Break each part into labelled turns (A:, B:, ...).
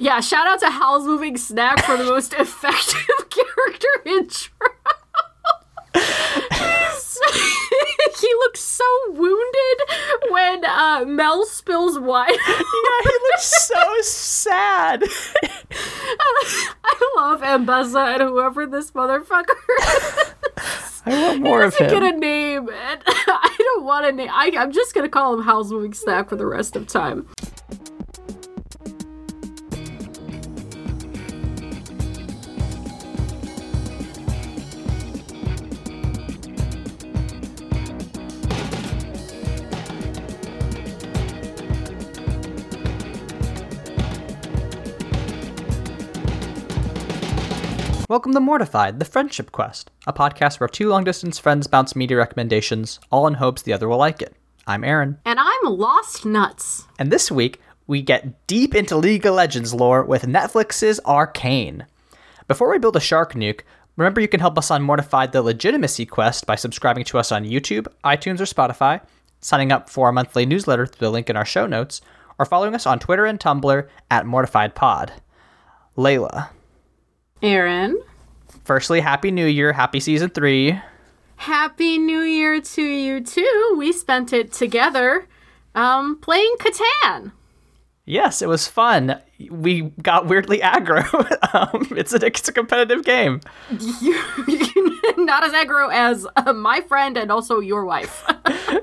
A: Yeah, shout out to Howl's Moving Snack for the most effective character intro. he looks so wounded when uh, Mel spills wine.
B: yeah, he looks so sad.
A: I love Ambessa and whoever this motherfucker is.
B: I want more of him.
A: get a name, and I don't want a name. I, I'm just gonna call him Howl's Moving Snack for the rest of time.
B: Welcome to Mortified, the Friendship Quest, a podcast where two long distance friends bounce media recommendations, all in hopes the other will like it. I'm Aaron,
A: And I'm Lost Nuts.
B: and this week we get deep into League of Legends lore with Netflix's Arcane. Before we build a shark nuke, remember you can help us on Mortified the Legitimacy Quest by subscribing to us on YouTube, iTunes, or Spotify, signing up for our monthly newsletter through the link in our show notes, or following us on Twitter and Tumblr at MortifiedPod. Layla.
A: Aaron.
B: Firstly, Happy New Year, Happy Season 3.
A: Happy New Year to you too. We spent it together um, playing Catan.
B: Yes, it was fun. We got weirdly aggro. um, it's, a, it's a competitive game.
A: Not as aggro as uh, my friend and also your wife.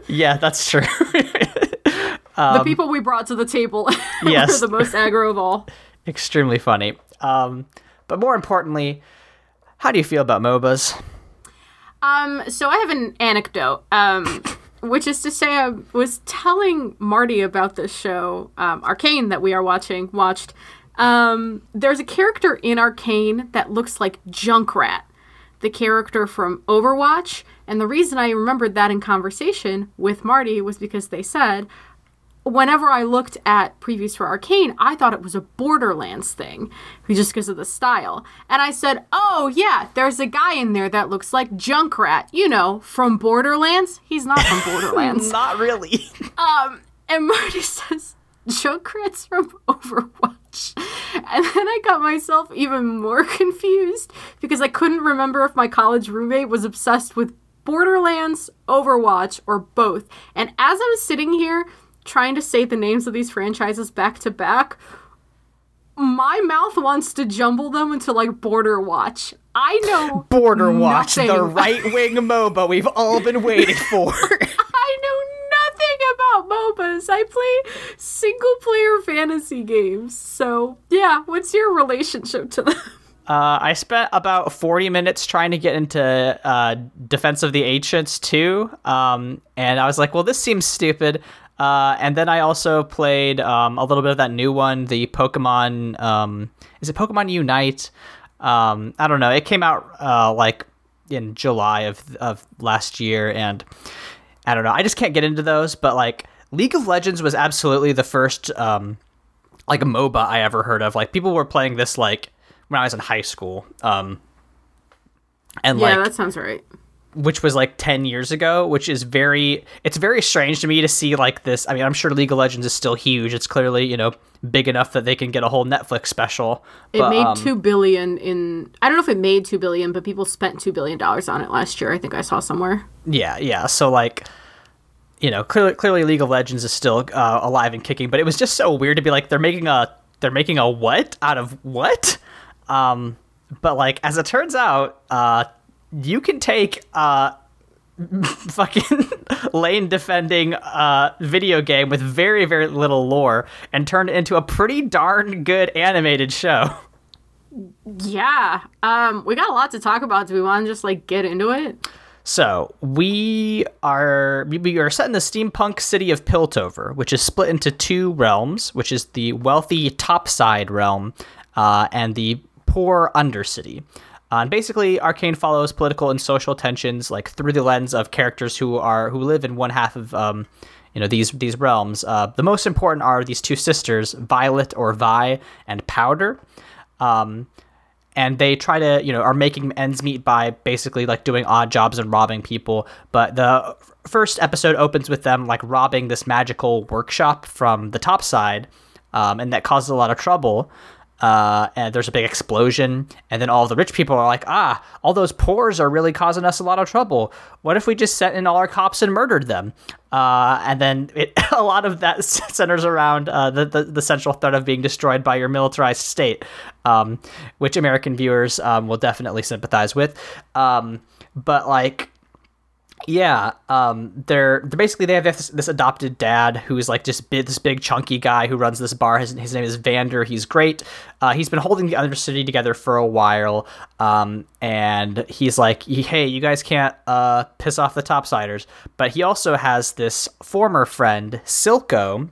B: Yeah, that's true.
A: the people we brought to the table
B: Yes.
A: were the most aggro of all.
B: Extremely funny. Um, but more importantly, how do you feel about MOBAs?
A: Um, so I have an anecdote, um, which is to say, I was telling Marty about this show, um, Arcane, that we are watching. Watched. Um, there's a character in Arcane that looks like Junkrat, the character from Overwatch. And the reason I remembered that in conversation with Marty was because they said, whenever I looked at previews for Arcane, I thought it was a Borderlands thing, just because of the style. And I said, "Oh yeah, there's a guy in there that looks like Junkrat, you know, from Borderlands. He's not from Borderlands."
B: Not really.
A: um, and Marty says, "Junkrat's from Overwatch," and then I got myself even more confused because I couldn't remember if my college roommate was obsessed with Borderlands, Overwatch, or both. And as I'm sitting here trying to say the names of these franchises back to back, my mouth wants to jumble them into like Border Watch. I know
B: Border Watch, the right wing MOBA we've all been waiting for.
A: I know nothing about MOBAs. I play single player fantasy games. So, yeah, what's your relationship to them?
B: Uh, I spent about 40 minutes trying to get into uh, Defense of the Ancients 2, um, and I was like, well, this seems stupid. Uh, and then I also played um, a little bit of that new one, the Pokemon. Um, is it Pokemon Unite? Um, I don't know. It came out uh, like in July of of last year, and I don't know. I just can't get into those. But like League of Legends was absolutely the first um, like MOBA I ever heard of. Like people were playing this like when I was in high school. Um, and
A: yeah,
B: like
A: that sounds right.
B: Which was like 10 years ago, which is very it's very strange to me to see like this. I mean, I'm sure League of Legends is still huge. It's clearly, you know, big enough that they can get a whole Netflix special.
A: It
B: But,
A: made
B: um,
A: 2 billion in I don't know if it made 2 billion, but people spent 2 billion dollars on it last year. I think I saw somewhere.
B: Yeah, yeah. So like, you know, clearly, clearly League of Legends is still uh, alive and kicking, but it was just so weird to be like they're making a they're making a what out of what? Um, but like as it turns out, uh, you can take uh fucking lane defending uh video game with very very little lore and turn it into a pretty darn good animated show.
A: Yeah. Um we got a lot to talk about. Do we want to just like get into it?
B: So we are we- are set in the steampunk city of Piltover, which is split into two realms, which is the wealthy topside realm uh, and the poor undercity. Uh, and basically, Arcane follows political and social tensions like through the lens of characters who are who live in one half of um, you know these these realms. Uh, the most important are these two sisters, Violet or Vi and Powder. Um, and they try to you know are making ends meet by basically like doing odd jobs and robbing people but the first episode opens with them like robbing this magical workshop from the top side um, and that causes a lot of trouble uh, and there's a big explosion, and then all the rich people are like, ah, all those poors are really causing us a lot of trouble. What if we just sent in all our cops and murdered them? Uh, and then it, a lot of that centers around uh, the, the, the central threat of being destroyed by your militarized state, um, which American viewers um, will definitely sympathize with. Um, but like yeah, um, they're they're basically they have this, this adopted dad who's like just big, this big chunky guy who runs this bar. His, his name is Vander. He's great. Uh, he's been holding the Undercity together for a while, um, and he's like, hey, you guys can't uh, piss off the topsiders. But he also has this former friend Silco,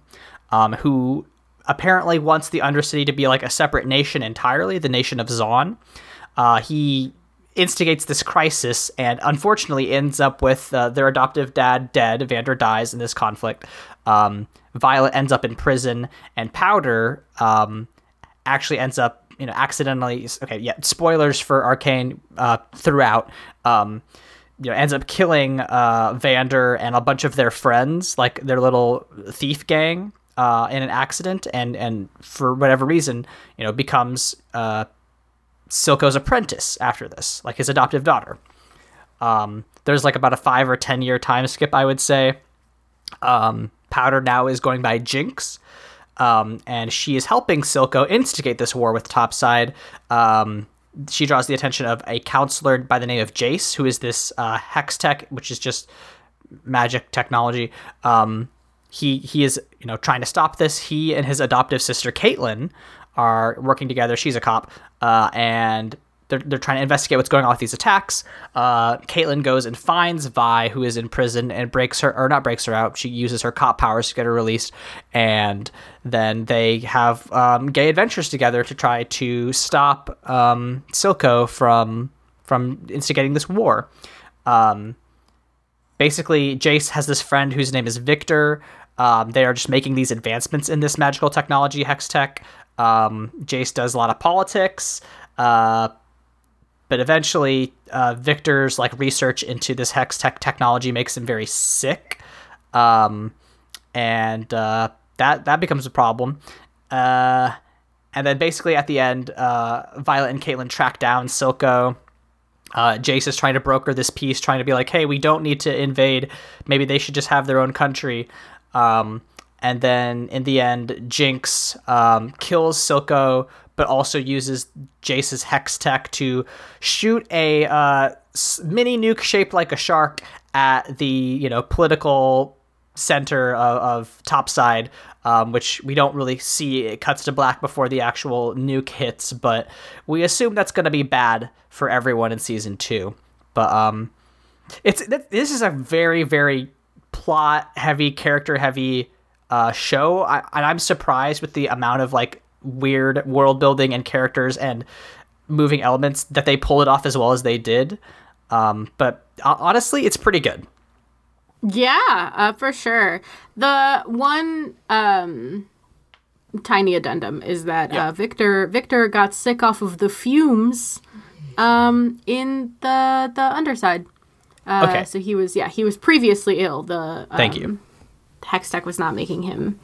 B: um, who apparently wants the Undercity to be like a separate nation entirely, the nation of Zaun. Uh, he instigates this crisis and unfortunately ends up with uh, their adoptive dad dead. Vander dies in this conflict. Um, Violet ends up in prison, and Powder um, actually ends up, you know, accidentally. Okay, yeah, spoilers for Arcane uh, throughout. Um, you know, ends up killing uh, Vander and a bunch of their friends, like their little thief gang, uh, in an accident, and and for whatever reason, you know, becomes uh, Silco's apprentice after this, like his adoptive daughter. Um, there's like about a five or ten year time skip, I would say. Um, Powder now is going by Jinx, um, and she is helping Silco instigate this war with Topside. Um, she draws the attention of a counselor by the name of Jayce, who is this uh, hex tech, which is just magic technology. Um, he he is you know trying to stop this. He and his adoptive sister Caitlyn are working together. She's a cop, uh, and they're, they're trying to investigate what's going on with these attacks. Uh, Caitlyn goes and finds Vi, who is in prison, and breaks her, or not breaks her out. She uses her cop powers to get her released, and then they have um, gay adventures together to try to stop um, Silco from from instigating this war. Um, basically, Jayce has this friend whose name is Viktor. Um, they are just making these advancements in this magical technology, hex tech. Um, Jayce does a lot of politics, uh, but eventually uh, Viktor's like research into this hex tech technology makes him very sick, um, and uh, that that becomes a problem. Uh, and then basically at the end, uh, Violet and Caitlyn track down Silco. Uh, Jayce is trying to broker this peace, trying to be like, "Hey, we don't need to invade. Maybe they should just have their own country." Um, and then in the end, Jinx um, kills Silco, but also uses Jayce's hex tech to shoot a uh, mini nuke shaped like a shark at the you know political center of, of topside um, which we don't really see. It cuts to black before the actual nuke hits but we assume that's going to be bad for everyone in season two. But um it's this is a very very plot heavy character heavy uh, show, I, and I'm surprised with the amount of like weird world building and characters and moving elements that they pull it off as well as they did. Um, but uh, honestly, it's pretty good.
A: Yeah, uh, for sure. The one um, tiny addendum is that uh, Viktor Viktor got sick off of the fumes um, in the the underside. Uh, okay. So he was yeah he was previously ill. The um,
B: thank you
A: Hextech was not making him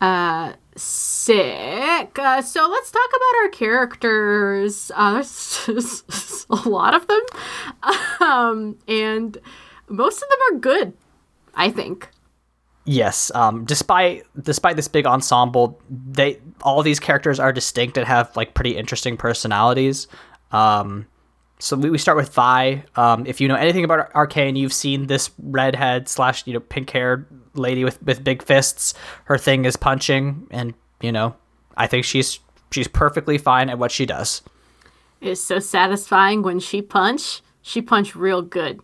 A: uh, sick. Uh, so let's talk about our characters. Uh, a lot of them, um, and most of them are good. I think.
B: Yes. Um, despite despite this big ensemble, they all these characters are distinct and have like pretty interesting personalities. Um, so we, we start with Vi. Um, if you know anything about Arcane, you've seen this redhead slash you know pink haired lady with with big fists. Her thing is punching, and you know I think she's she's perfectly fine at what she does.
A: It's so satisfying when she punch. She punch real good.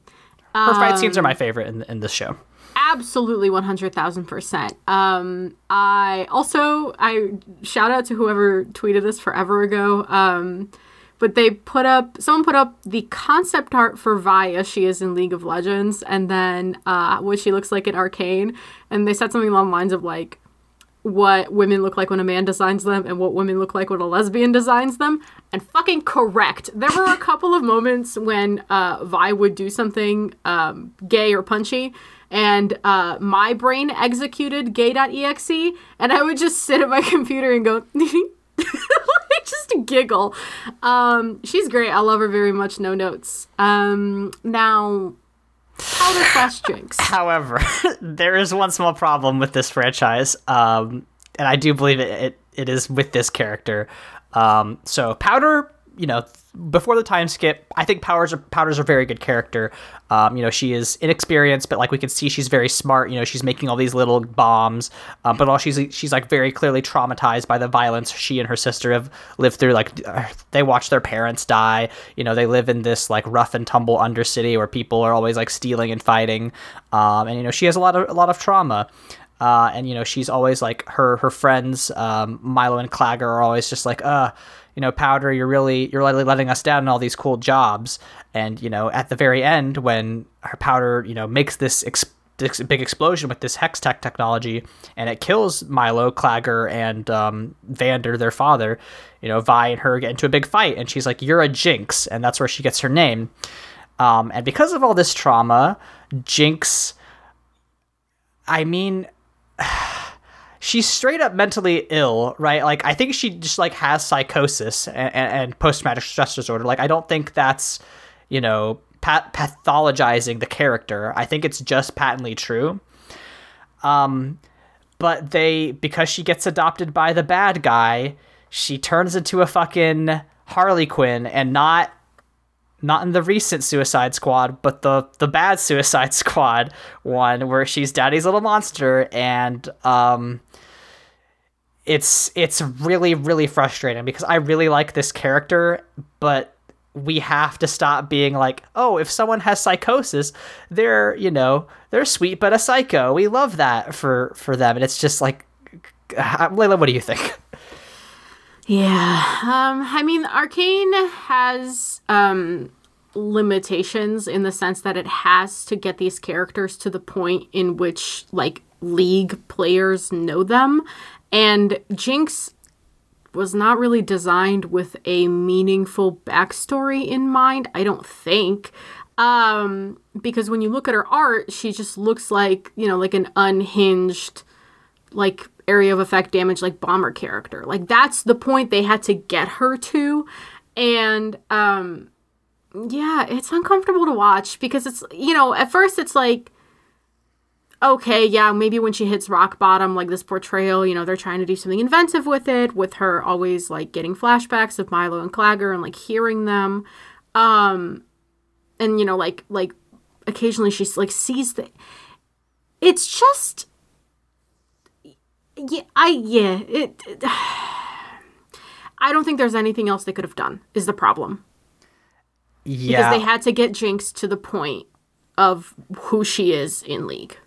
B: Her um, fight scenes are my favorite in in this show.
A: Absolutely, one hundred thousand percent. Um, I also I shout out to whoever tweeted this forever ago. Um, but they put up someone put up the concept art for Vi as she is in League of Legends, and then uh, what she looks like in Arcane, and they said something along the lines of like what women look like when a man designs them and what women look like when a lesbian designs them. And fucking correct. There were a couple of moments when uh, Vi would do something um, gay or punchy, and uh, my brain executed gay.exe, and I would just sit at my computer and go, giggle. Um, she's great. I love her very much. No notes. Um, now, Powder slash Jinx.
B: However, there is one small problem with this franchise, um, and I do believe it, it, it is with this character. Um, so Powder, you know, before the time skip, I think Powers a, Powder's a very good character. Um, you know, she is inexperienced, but like we can see, she's very smart. You know, she's making all these little bombs, um, but all she's she's like very clearly traumatized by the violence she and her sister have lived through. Like they watch their parents die. You know, they live in this like rough and tumble undercity where people are always like stealing and fighting. Um, and you know, she has a lot of a lot of trauma. Uh, and you know, she's always like her her friends, um, Mylo and Claggor, are always just like, uh you know, Powder, you're really you're really letting us down in all these cool jobs. And you know, at the very end, when her Powder, you know, makes this. Ex- big explosion with this hex tech technology and it kills Mylo, Claggor, and um, Vander, their father. You know, Vi and her get into a big fight, and she's like, You're a Jinx. And that's where she gets her name. Um, and because of all this trauma, Jinx, I mean, she's straight up mentally ill, right? Like I think she just like has psychosis and, and post traumatic stress disorder. Like I don't think that's you know pat- pathologizing the character. I think it's just patently true. Um, but they because she gets adopted by the bad guy, she turns into a fucking Harley Quinn and not not in the recent Suicide Squad, but the the bad Suicide Squad one where she's Daddy's little monster and um it's it's really really frustrating because I really like this character, but we have to stop being like, oh, if someone has psychosis, they're you know they're sweet but a psycho. We love that for for them, and it's just like, Layla, what do you think?
A: Yeah, um, I mean, Arcane has um, limitations in the sense that it has to get these characters to the point in which like league players know them and Jinx was not really designed with a meaningful backstory in mind, I don't think. Um, because when you look at her art, she just looks like, you know, like an unhinged, like area of effect damage, like bomber character. Like that's the point they had to get her to. And, um, yeah, it's uncomfortable to watch because it's, you know, at first it's like, okay, yeah, maybe when she hits rock bottom, like this portrayal, you know, they're trying to do something inventive with it, with her always like getting flashbacks of Mylo and Claggor and like hearing them. Um and you know, like like occasionally she's like sees the it's just yeah, I yeah, it, it I don't think there's anything else they could have done. Is the problem?
B: Yeah.
A: Because they had to get Jinx to the point of who she is in League.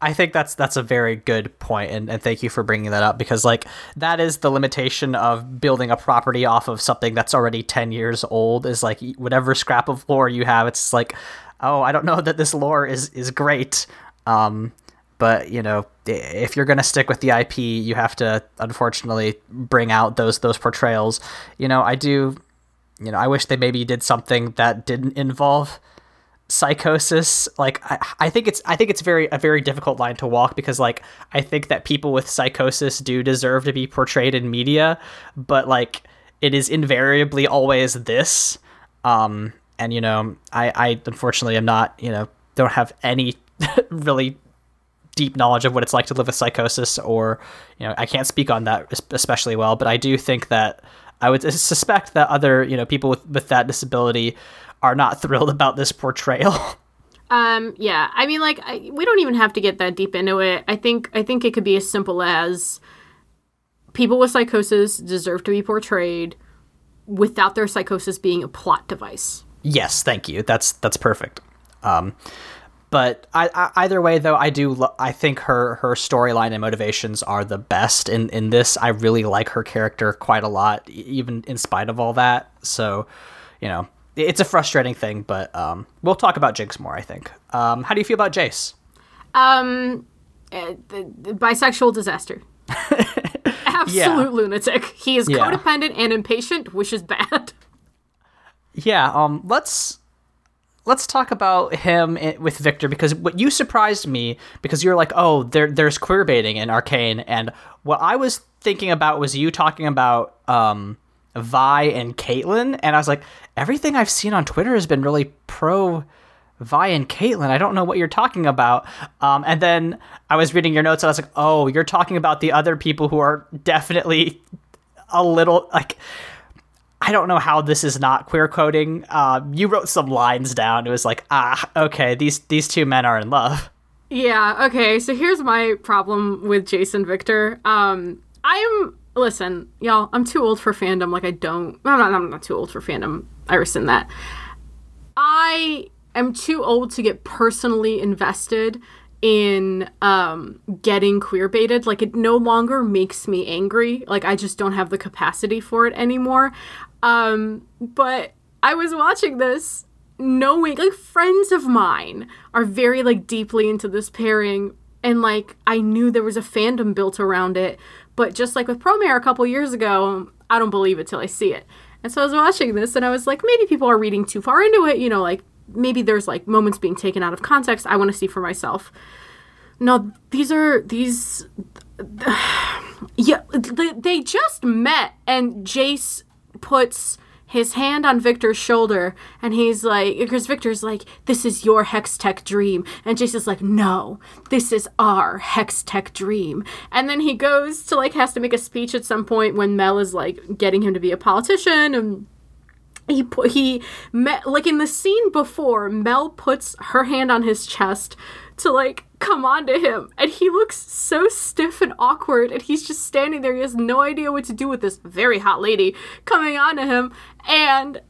B: I think that's that's a very good point, and, and thank you for bringing that up because like that is the limitation of building a property off of something that's already ten years old. Is like whatever scrap of lore you have, it's like, oh, I don't know that this lore is is great. Um, but you know, if you're gonna stick with the IP, you have to unfortunately bring out those those portrayals. You know, I do. You know, I wish they maybe did something that didn't involve psychosis like I, I think it's i think it's very a very difficult line to walk because like i think that people with psychosis do deserve to be portrayed in media but like it is invariably always this um and you know i i unfortunately am not you know don't have any really deep knowledge of what it's like to live with psychosis or you know i can't speak on that especially well but i do think that i would suspect that other you know people with with that disability are not thrilled about this portrayal.
A: Um, yeah, I mean, like, I, we don't even have to get that deep into it. I think, I think it could be as simple as people with psychosis deserve to be portrayed without their psychosis being a plot device.
B: Yes, thank you. That's that's perfect. Um, but I, I, either way, though, I do. Lo- I think her her storyline and motivations are the best in in this. I really like her character quite a lot, even in spite of all that. So, you know, it's a frustrating thing, but um, we'll talk about Jinx more. I think. Um, how do you feel about Jayce?
A: Um, uh, the, the bisexual disaster. Absolute yeah. lunatic. He is yeah. codependent and impatient, which is bad.
B: Yeah. Um. Let's let's talk about him with Viktor because what you surprised me because you're like, oh, there there's queer baiting in Arcane, and what I was thinking about was you talking about um Vi and Caitlyn, and I was like, everything I've seen on Twitter has been really pro Vi and Caitlyn. I don't know what you're talking about. Um, and then I was reading your notes, and I was like, oh, you're talking about the other people who are definitely a little like. I don't know how this is not queer coding. Um, you wrote some lines down. It was like, ah, okay, these these two men are in love.
A: Yeah, okay. So here's my problem with Jason Viktor. Um I'm listen, y'all, I'm too old for fandom. Like I don't I'm not I'm not too old for fandom. I rescind that. I am too old to get personally invested in um getting queer baited like it no longer makes me angry like i just don't have the capacity for it anymore um but i was watching this knowing like friends of mine are very like deeply into this pairing and like i knew there was a fandom built around it but just like with promare a couple years ago i don't believe it till i see it. And so i was watching this and i was like maybe people are reading too far into it you know like maybe there's like moments being taken out of context i want to see for myself. No these are these yeah they, they just met and jayce puts his hand on Viktor's shoulder and he's like, because Viktor's like, this is your Hextech dream. And Jason's like, no, this is our Hextech dream. And then he goes to like, has to make a speech at some point when Mel is like getting him to be a politician and he put he met like in the scene before mel puts her hand on his chest to like come on to him and he looks so stiff and awkward and he's just standing there he has no idea what to do with this very hot lady coming on to him and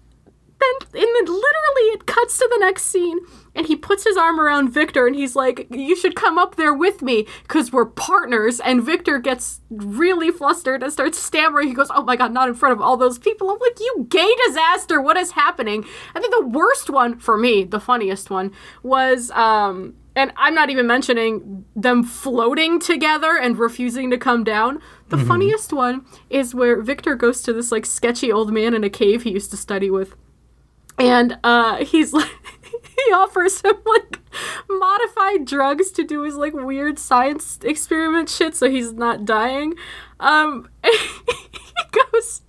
A: then in the literally it cuts to the next scene and he puts his arm around Viktor and he's like, You should come up there with me because we're partners. And Viktor gets really flustered and starts stammering. He goes, Oh my god, not in front of all those people. I'm like, You gay disaster, what is happening? I think the worst one for me, the funniest one, was um and I'm not even mentioning them floating together and refusing to come down. The mm-hmm. funniest one is where Viktor goes to this like sketchy old man in a cave he used to study with. And uh he's like he offers him like modified drugs to do his like weird science experiment shit so he's not dying. Um he goes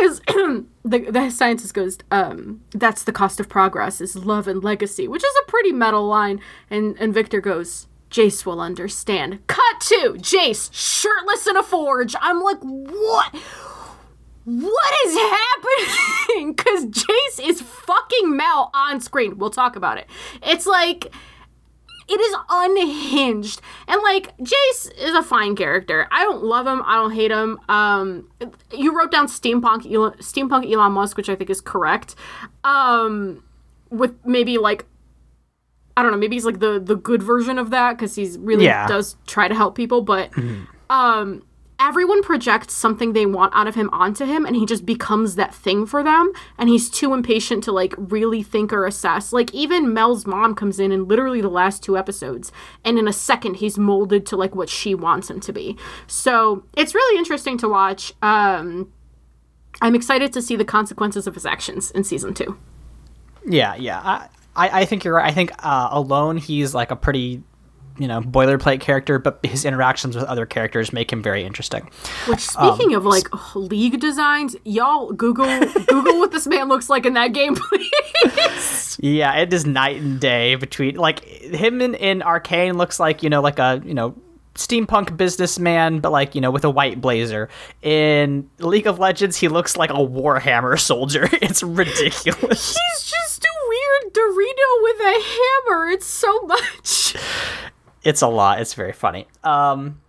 A: his the the scientist goes um that's the cost of progress is love and legacy, which is a pretty metal line and and Viktor goes Jayce will understand. Cut to Jayce shirtless in a forge. I'm like, what? what is happening? Because Jayce is fucking Mel on screen. We'll talk about it. It's like it is unhinged. And like jayce is a fine character. I don't love him. I don't hate him. Um you wrote down steampunk elon, steampunk elon musk which i think is correct. Um with maybe like i don't know maybe he's like the the good version of that because he's really yeah. does try to help people but mm-hmm. um everyone projects something they want out of him onto him and he just becomes that thing for them and he's too impatient to like really think or assess. Like even mel's mom comes in in literally the last two episodes and in a second he's molded to like what she wants him to be. So it's really interesting to watch. Um i'm excited to see the consequences of his actions in season two.
B: Yeah yeah. I I, I think you're right. I think uh, alone he's like a pretty you know boilerplate character, but his interactions with other characters make him very interesting.
A: Which, speaking um, of like league designs, y'all Google Google what this man looks like in that game, please.
B: Yeah, it is night and day between like him in, in Arcane looks like you know like a you know steampunk businessman, but like you know with a white blazer. In League of Legends, he looks like a Warhammer soldier. It's ridiculous.
A: He's just a weird Dorito with a hammer. It's so much
B: it's a lot. It's very funny. Um,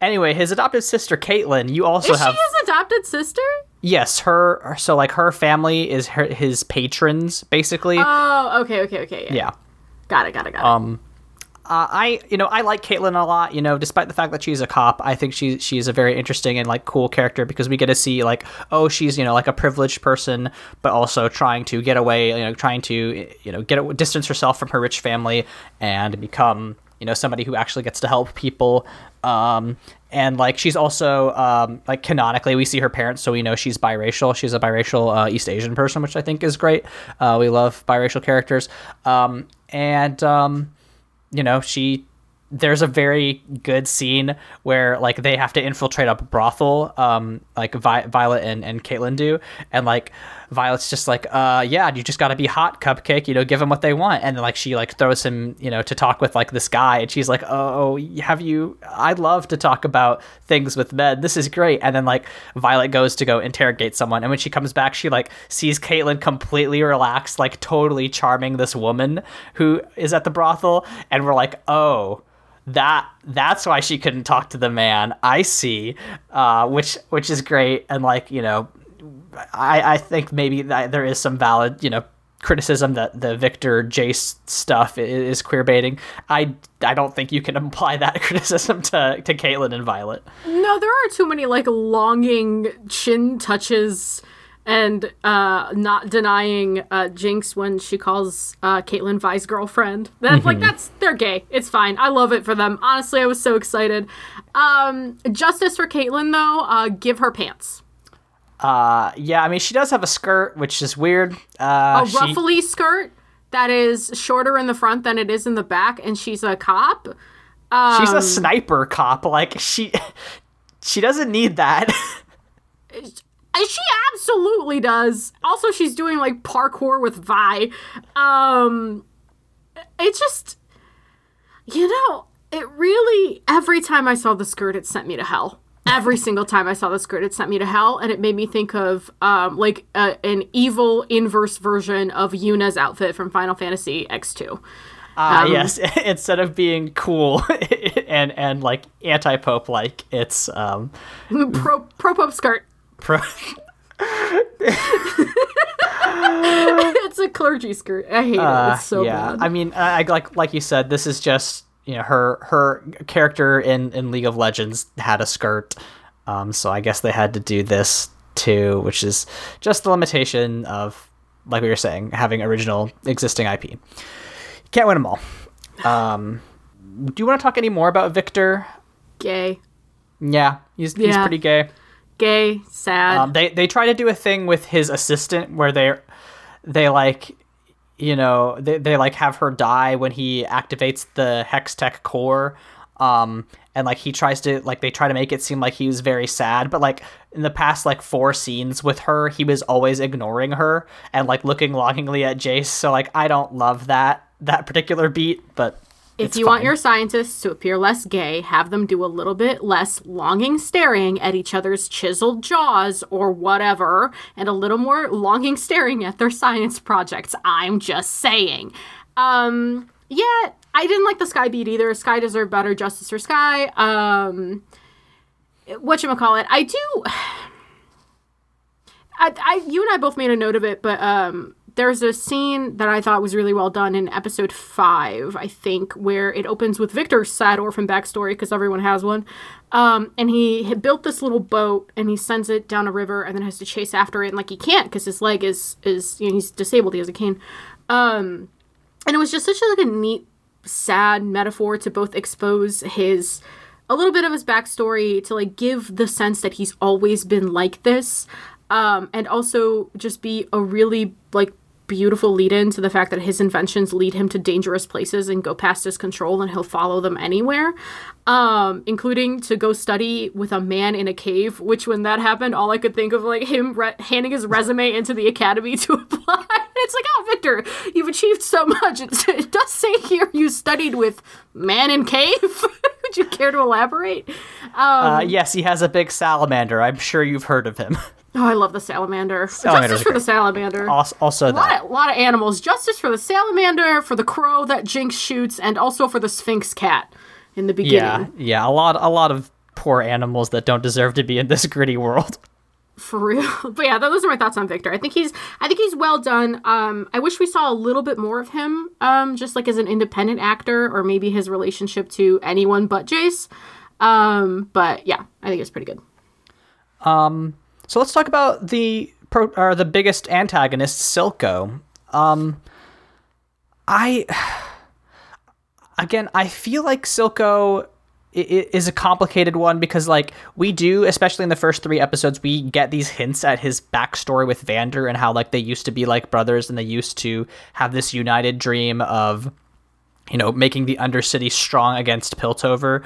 B: anyway, his adopted sister Caitlyn. You also
A: is
B: have
A: she his adopted sister.
B: Yes, her. So like her family is her, his patrons, basically.
A: Oh, okay, okay, okay. Yeah.
B: yeah.
A: Got it. Got it. Got it.
B: Um. Uh, I you know I like Caitlyn a lot. You know, despite the fact that she's a cop, I think she she's a very interesting and like cool character because we get to see like oh she's you know like a privileged person, but also trying to get away, you know, trying to you know get a distance herself from her rich family and become you know somebody who actually gets to help people. Um, and like she's also um, like canonically we see her parents so we know she's biracial. She's a biracial uh, east asian person which i think is great. Uh, we love biracial characters. Um, and um, you know she there's a very good scene where like they have to infiltrate a brothel um, like Vi- Violet and and Caitlyn do, and like Violet's just like, uh, yeah, you just got to be hot, Cupcake. You know, give them what they want, and then like she like throws him, you know, to talk with like this guy, and she's like, oh, have you? I love to talk about things with men. This is great. And then like Violet goes to go interrogate someone, and when she comes back, she like sees Caitlyn completely relaxed, like totally charming this woman who is at the brothel, and we're like, oh that that's why she couldn't talk to the man. I see, uh, which which is great, and like you know, I I think maybe there is some valid you know criticism that the Viktor Jayce stuff is queer baiting. I I don't think you can apply that criticism to to Caitlyn and Violet.
A: No, there are too many like longing chin touches and uh, not denying uh, Jinx when she calls uh, Caitlyn Vi's girlfriend. That's like that's they're gay. It's fine. I love it for them. Honestly, I was so excited. Um, justice for Caitlyn though. Uh, give her pants.
B: Uh, yeah, I mean she does have a skirt, which is weird. Uh,
A: A
B: she-
A: ruffly skirt that is shorter in the front than it is in the back, and she's a cop. Um,
B: she's a sniper cop. Like she she doesn't need that.
A: She absolutely does. Also, she's doing like parkour with Vi. Um, it just, you know, it really. Every time I saw the skirt, it sent me to hell. Every single time I saw the skirt, it sent me to hell, and it made me think of um, like uh, an evil inverse version of Yuna's outfit from Final Fantasy X two.
B: Ah,
A: Um,
B: yes. Instead of being cool and and like anti pope, like it's um
A: Pro pro pope skirt.
B: Pro.
A: it's a clergy skirt. I hate it. It's so
B: Uh, yeah,
A: bad.
B: I mean, I, like like you said, this is just you know her her character in in League of Legends had a skirt, um, so I guess they had to do this too, which is just the limitation of like we were saying, having original existing IP. You Can't win them all. Um, do you want to talk any more about Viktor?
A: Gay,
B: Yeah, he's he's pretty gay.
A: Gay, sad.
B: Um, they they try to do a thing with his assistant where they they like you know they, they like have her die when he activates the hex tech core um and like he tries to like they try to make it seem like he was very sad but like in the past like four scenes with her he was always ignoring her and like looking longingly at jayce so like i don't love that that particular beat but
A: If
B: it's
A: you want your scientists to appear less gay, have them do a little bit less longing staring at each other's chiseled jaws or whatever, and a little more longing staring at their science projects. I'm just saying. Um, yeah, I didn't like the Sky beat either. Sky deserved better justice for Sky. Um, whatchamacallit, I do. I, I, you and I both made a note of it, but um, there's a scene that I thought was really well done in episode five, I think, where it opens with Viktor's sad orphan backstory because everyone has one. Um, and he had built this little boat and he sends it down a river and then has to chase after it and like he can't because his leg is is you know he's disabled he has a cane. Um, and it was just such a, like a neat, sad metaphor to both expose his a little bit of his backstory to like give the sense that he's always been like this um, and also just be a really like beautiful lead in to the fact that his inventions lead him to dangerous places and go past his control and he'll follow them anywhere um, including to go study with a man in a cave which when that happened all i could think of like him re- handing his resume into the academy to apply. It's like oh viktor you've achieved so much. It's, it does say here you studied with man in cave. Would you care to elaborate?
B: Uh, yes he has a big salamander. I'm sure you've heard of him
A: Oh, I love the salamander. Justice for the salamander.
B: also, also
A: A lot,
B: that
A: of, lot of animals. Justice for the salamander, for the crow that Jinx shoots, and also for the Sphinx cat in the beginning.
B: yeah yeah, a lot a lot of poor animals that don't deserve to be in this gritty world
A: For real. But yeah, those are my thoughts on Viktor. I think he's I think he's well done. Um I wish we saw a little bit more of him, um, just like as an independent actor, or maybe his relationship to anyone but Jayce. Um, but yeah, I think it's pretty good.
B: So let's talk about the pro, or the biggest antagonist, Silco. Um, I again, I feel like Silco is a complicated one because, like, we do, especially in the first three episodes, we get these hints at his backstory with Vander and how like they used to be like brothers and they used to have this united dream of you know, making the Undercity strong against Piltover.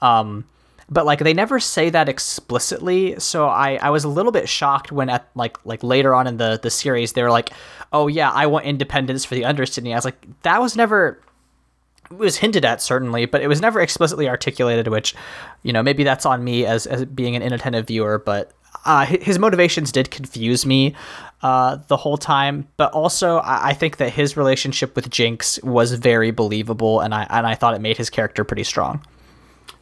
B: Um, but like they never say that explicitly. So I, I was a little bit shocked when at like like later on in the the series they were like, oh yeah, I want independence for the Undercity. I was like, that was never it was hinted at certainly, but it was never explicitly articulated. Which, you know, maybe that's on me as as being an inattentive viewer, but uh, his motivations did confuse me uh, the whole time, but also I think that his relationship with Jinx was very believable, and I and I thought it made his character pretty strong.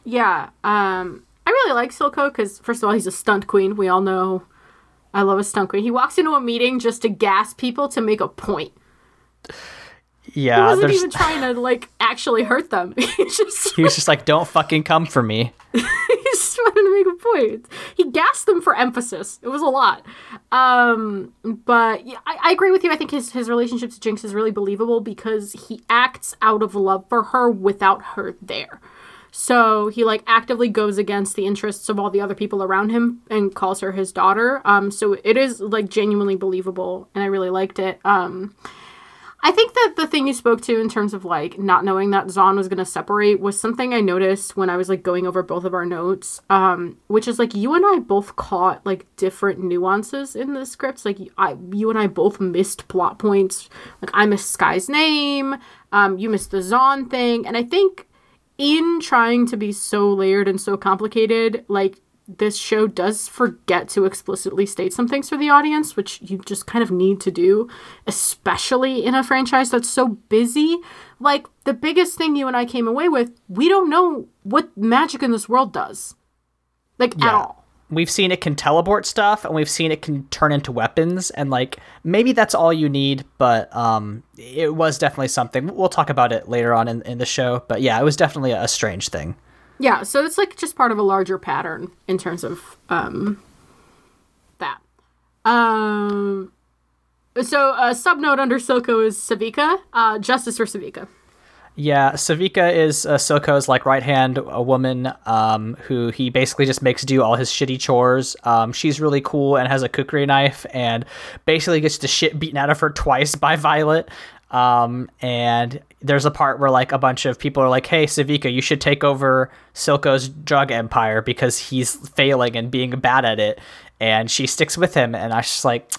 A: Yeah, um, I really like Silco because first of all, he's a stunt queen. We all know I love a stunt queen. He walks into a meeting just to gas people to make a point.
B: Yeah,
A: he wasn't even trying to like actually hurt them. he just
B: he was just like, "Don't fucking come for me."
A: he just wanted to make a point. He gassed them for emphasis. It was a lot. Um, but yeah, I, I agree with you. I think his his relationship to Jinx is really believable because he acts out of love for her without her there. So he like actively goes against the interests of all the other people around him and calls her his daughter. Um, so it is like genuinely believable, and I really liked it. Um I think that the thing you spoke to in terms of like not knowing that Zaun was to separate was something I noticed when I was like going over both of our notes, um, which is like you and I both caught like different nuances in the scripts. Like I, you and I both missed plot points. Like I missed Sky's name, um, you missed the Zaun thing, and I think in trying to be so layered and so complicated, like this show does forget to explicitly state some things for the audience, which you just kind of need to do, especially in a franchise that's so busy. Like, the biggest thing you and I came away with, we don't know what magic in this world does. Like, yeah. at all.
B: We've seen it can teleport stuff and we've seen it can turn into weapons and like maybe that's all you need, but um it was definitely something. We'll talk about it later on in, in the show, but yeah, it was definitely a strange thing.
A: Yeah, so it's like just part of a larger pattern in terms of um, that. Um, so a subnote under Silco is Sevika. Uh, justice for Sevika.
B: Yeah, Sevika is uh, Silco's like right hand a woman um, who he basically just makes do all his shitty chores. Um, she's really cool and has a kukri knife and basically gets the shit beaten out of her twice by Violet. Um, and there's a part where like a bunch of people are like, "Hey, Sevika, you should take over Silco's drug empire because he's failing and being bad at it." And she sticks with him, and I was just like,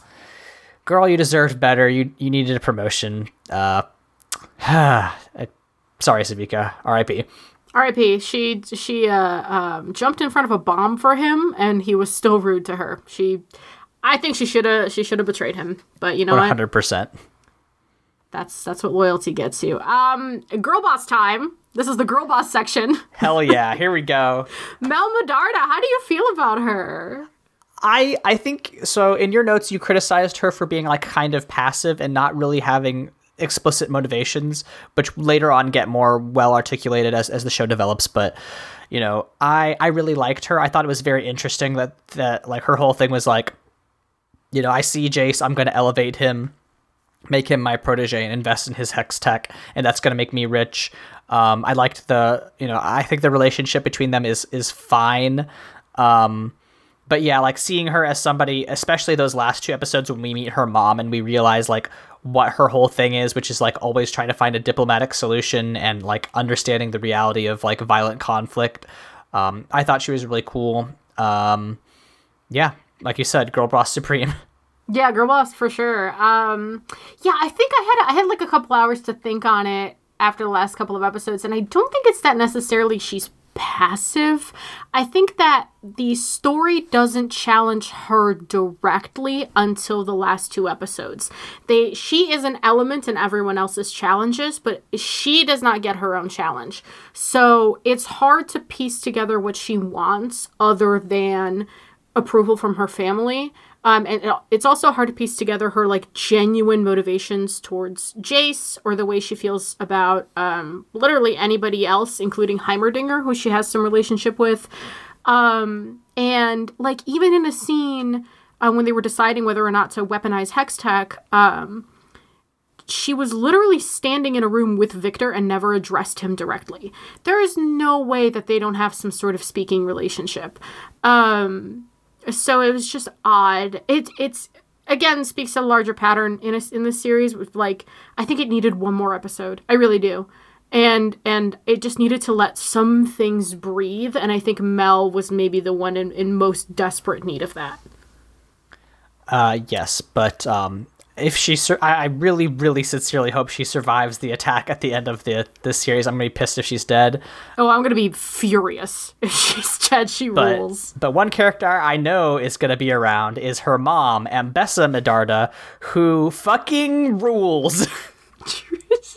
B: "Girl, you deserved better. You you needed a promotion." Uh, sorry, Sevika. R.I.P.
A: R.I.P. She she uh, um, jumped in front of a bomb for him, and he was still rude to her. She, I think she should have she should have betrayed him. But you know 100%.
B: what? Hundred percent.
A: That's that's what loyalty gets you. Um, girl boss time. This is the girl boss section.
B: Hell yeah! Here we go.
A: Mel Medarda, how do you feel about her?
B: I I think so. In your notes, you criticized her for being like kind of passive and not really having explicit motivations, which later on get more well articulated as as the show develops. But you know, I I really liked her. I thought it was very interesting that that like her whole thing was like, you know, I see Jayce, I'm going to elevate him make him my protege and invest in his hex tech, and that's going to make me rich. Um, I liked the, you know, I think the relationship between them is is fine. Um, but yeah, like seeing her as somebody, especially those last two episodes when we meet her mom and we realize like what her whole thing is, which is like always trying to find a diplomatic solution and like understanding the reality of like violent conflict. Um, I thought she was really cool. Um, yeah, like you said, girl boss supreme.
A: Yeah, girl boss for sure. Um, yeah, I think I had I had like a couple hours to think on it after the last couple of episodes, and I don't think it's that necessarily she's passive. I think that the story doesn't challenge her directly until the last two episodes. They she is an element in everyone else's challenges, but she does not get her own challenge. So it's hard to piece together what she wants other than approval from her family um, and it's also hard to piece together her like genuine motivations towards Jayce or the way she feels about um, literally anybody else, including Heimerdinger, who she has some relationship with. Um, and like even in a scene uh, when they were deciding whether or not to weaponize Hex Tech, um, she was literally standing in a room with Viktor and never addressed him directly. There is no way that they don't have some sort of speaking relationship. Um, so it was just odd. It it's again speaks to a larger pattern in a, in the series with like I think it needed one more episode. I really do. and and it just needed to let some things breathe and i think mel was maybe the one in, in most desperate need of that
B: Uh, yes, but um, if she, sur- I, I really, really sincerely hope she survives the attack at the end of the this series. I'm gonna be pissed if she's dead.
A: oh i'm gonna be furious if she's dead she
B: But
A: rules
B: but one character I know is gonna be around is her mom, Ambessa Medarda, who fucking rules.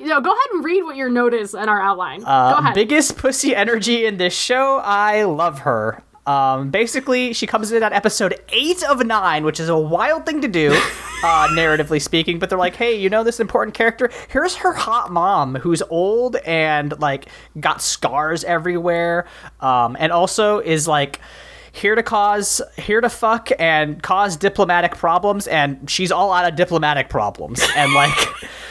A: no go ahead and read what your note is in our outline go
B: Uh,
A: ahead
B: biggest pussy energy in this show. I love her. Um, basically, she comes in at episode eight of nine, which is a wild thing to do, uh, narratively speaking. But they're like, hey, you know this important character? Here's her hot mom, who's old and like got scars everywhere, um, and also is like here to cause here to fuck and cause diplomatic problems and she's all out of diplomatic problems and like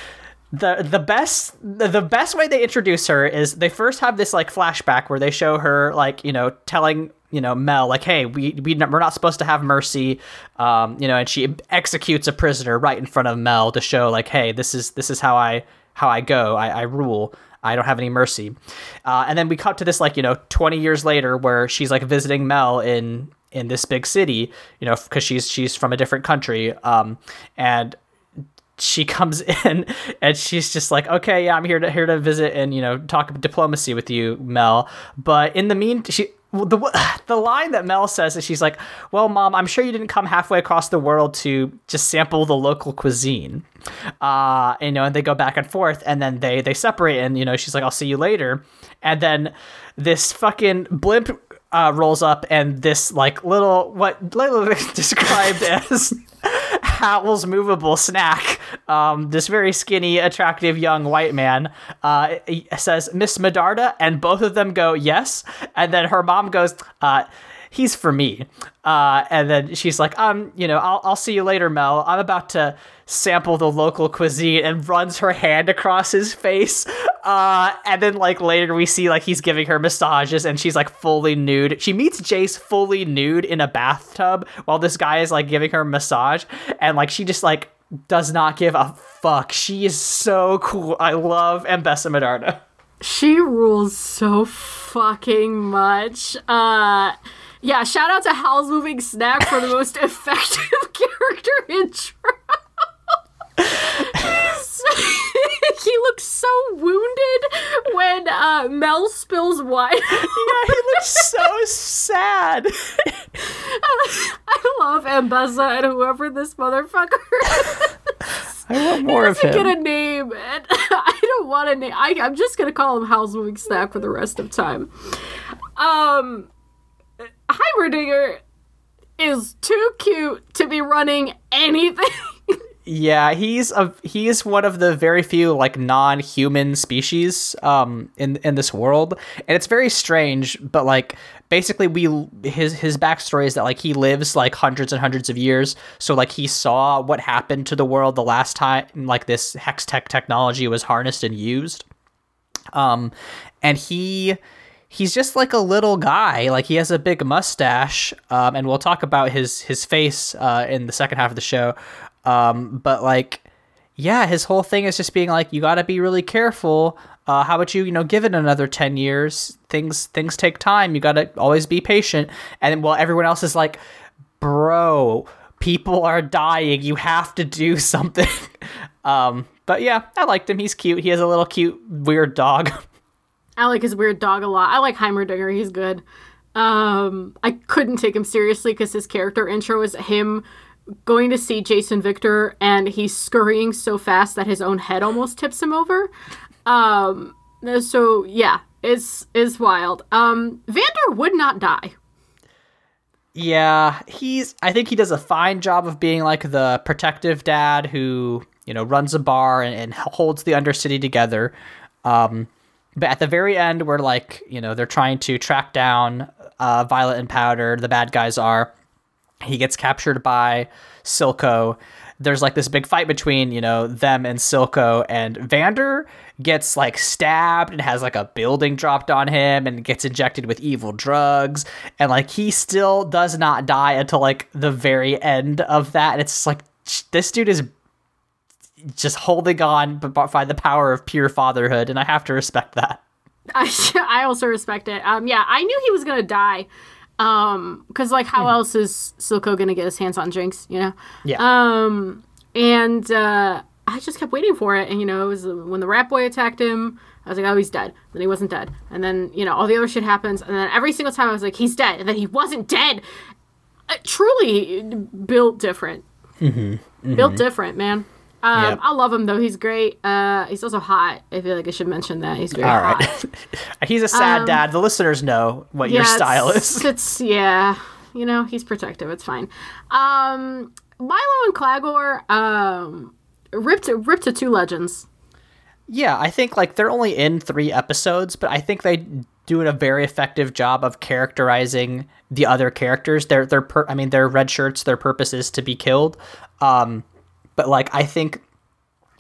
B: the the best the, the best way they introduce her is they first have this like flashback where they show her like you know telling you know Mel like hey we, we we're not supposed to have mercy um you know and she executes a prisoner right in front of Mel to show like hey this is this is how I how I go. I, I rule. I don't have any mercy. Uh, and then we cut to this like you know 20 years later where she's like visiting Mel in in this big city you know because she's she's from a different country. Um and she comes in and she's just like, okay, yeah, I'm here to here to visit and you know talk diplomacy with you, Mel. But in the mean, she the the line that Mel says is she's like, well, mom, I'm sure you didn't come halfway across the world to just sample the local cuisine. Uh, you know, and they go back and forth, and then they they separate, and you know, she's like, I'll see you later, and then this fucking blimp uh, rolls up, and this like little what literally described as Howl's movable snack. Um, this very skinny, attractive young white man uh, says, Miss Medarda, and both of them go, yes. And then her mom goes, uh, he's for me. Uh, and then she's like, um, you know, I'll, I'll see you later, Mel. I'm about to sample the local cuisine and runs her hand across his face. Uh, and then like later we see like he's giving her massages and she's like fully nude. She meets Jayce fully nude in a bathtub while this guy is like giving her a massage. And like she just like does not give a fuck. She is so cool. I love Ambessa Medarda.
A: She rules so fucking much. Uh yeah, shout out to Howl's Moving Snack for the most effective character intro. he looks so wounded when uh, Mel spills wine.
B: Yeah, he looks so sad.
A: I love Ambessa and whoever this motherfucker is.
B: I want more of
A: doesn't get a name, and I don't want a name. I, I'm just gonna call him Howl's Moving Snack for the rest of time. Um, Heimerdinger is too cute to be running anything.
B: Yeah, he's a he's one of the very few like non-human species um in in this world, and it's very strange. But like basically, we his his backstory is that like he lives like hundreds and hundreds of years. So like he saw what happened to the world the last time like this Hextech technology was harnessed and used. Um, and he he's just like a little guy. Like he has a big mustache. Um, and we'll talk about his his face uh in the second half of the show. Um, but like, yeah, his whole thing is just being like, you got to be really careful. Uh, how about you, you know, give it another ten years? Things things take time. You got to always be patient. And while everyone else is like, bro, people are dying. You have to do something. um, but yeah, I liked him. He's cute. He has a little cute weird dog.
A: I like his weird dog a lot. I like Heimerdinger. He's good. Um, I couldn't take him seriously because his character intro is him going to see Jayce and Viktor and he's scurrying so fast that his own head almost tips him over. Um, so yeah, it's it's wild. Um, Vander would not die.
B: Yeah, he's. I think he does a fine job of being like the protective dad who you know runs a bar and, and holds the Undercity together. Um, but at the very end, where like you know they're trying to track down uh, Violet and Powder, the bad guys are. He gets captured by Silco. There's like this big fight between you know them and Silco, and Vander gets like stabbed and has like a building dropped on him and gets injected with evil drugs, and like he still does not die until like the very end of that. And it's like this dude is just holding on by the power of pure fatherhood, and I have to respect that.
A: I, I also respect it. Um, yeah, I knew he was gonna die. Um, because like, how else is Silco gonna get his hands on drinks, You know.
B: Yeah.
A: Um, and uh, I just kept waiting for it, and you know, it was uh, when the rat boy attacked him. I was like, oh, he's dead. Then he wasn't dead, and then you know, all the other shit happens, and then every single time I was like, he's dead, and then he wasn't dead. Uh, truly built different. Built different, man. Um,
B: Yep.
A: I love him though. He's great. Uh, he's also hot. I feel like I should mention that he's very
B: All right. hot. He's a sad dad. The listeners know what your
A: Um,
B: style
A: it's,
B: is.
A: It's yeah, you know, he's protective. It's fine. Um, Mylo and Claggor, um, ripped ripped to two legends.
B: Yeah, I think like they're only in three episodes, but I think they do a very effective job of characterizing the other characters. Their their per- I mean their red shirts. Their purpose is to be killed. Um, but like I think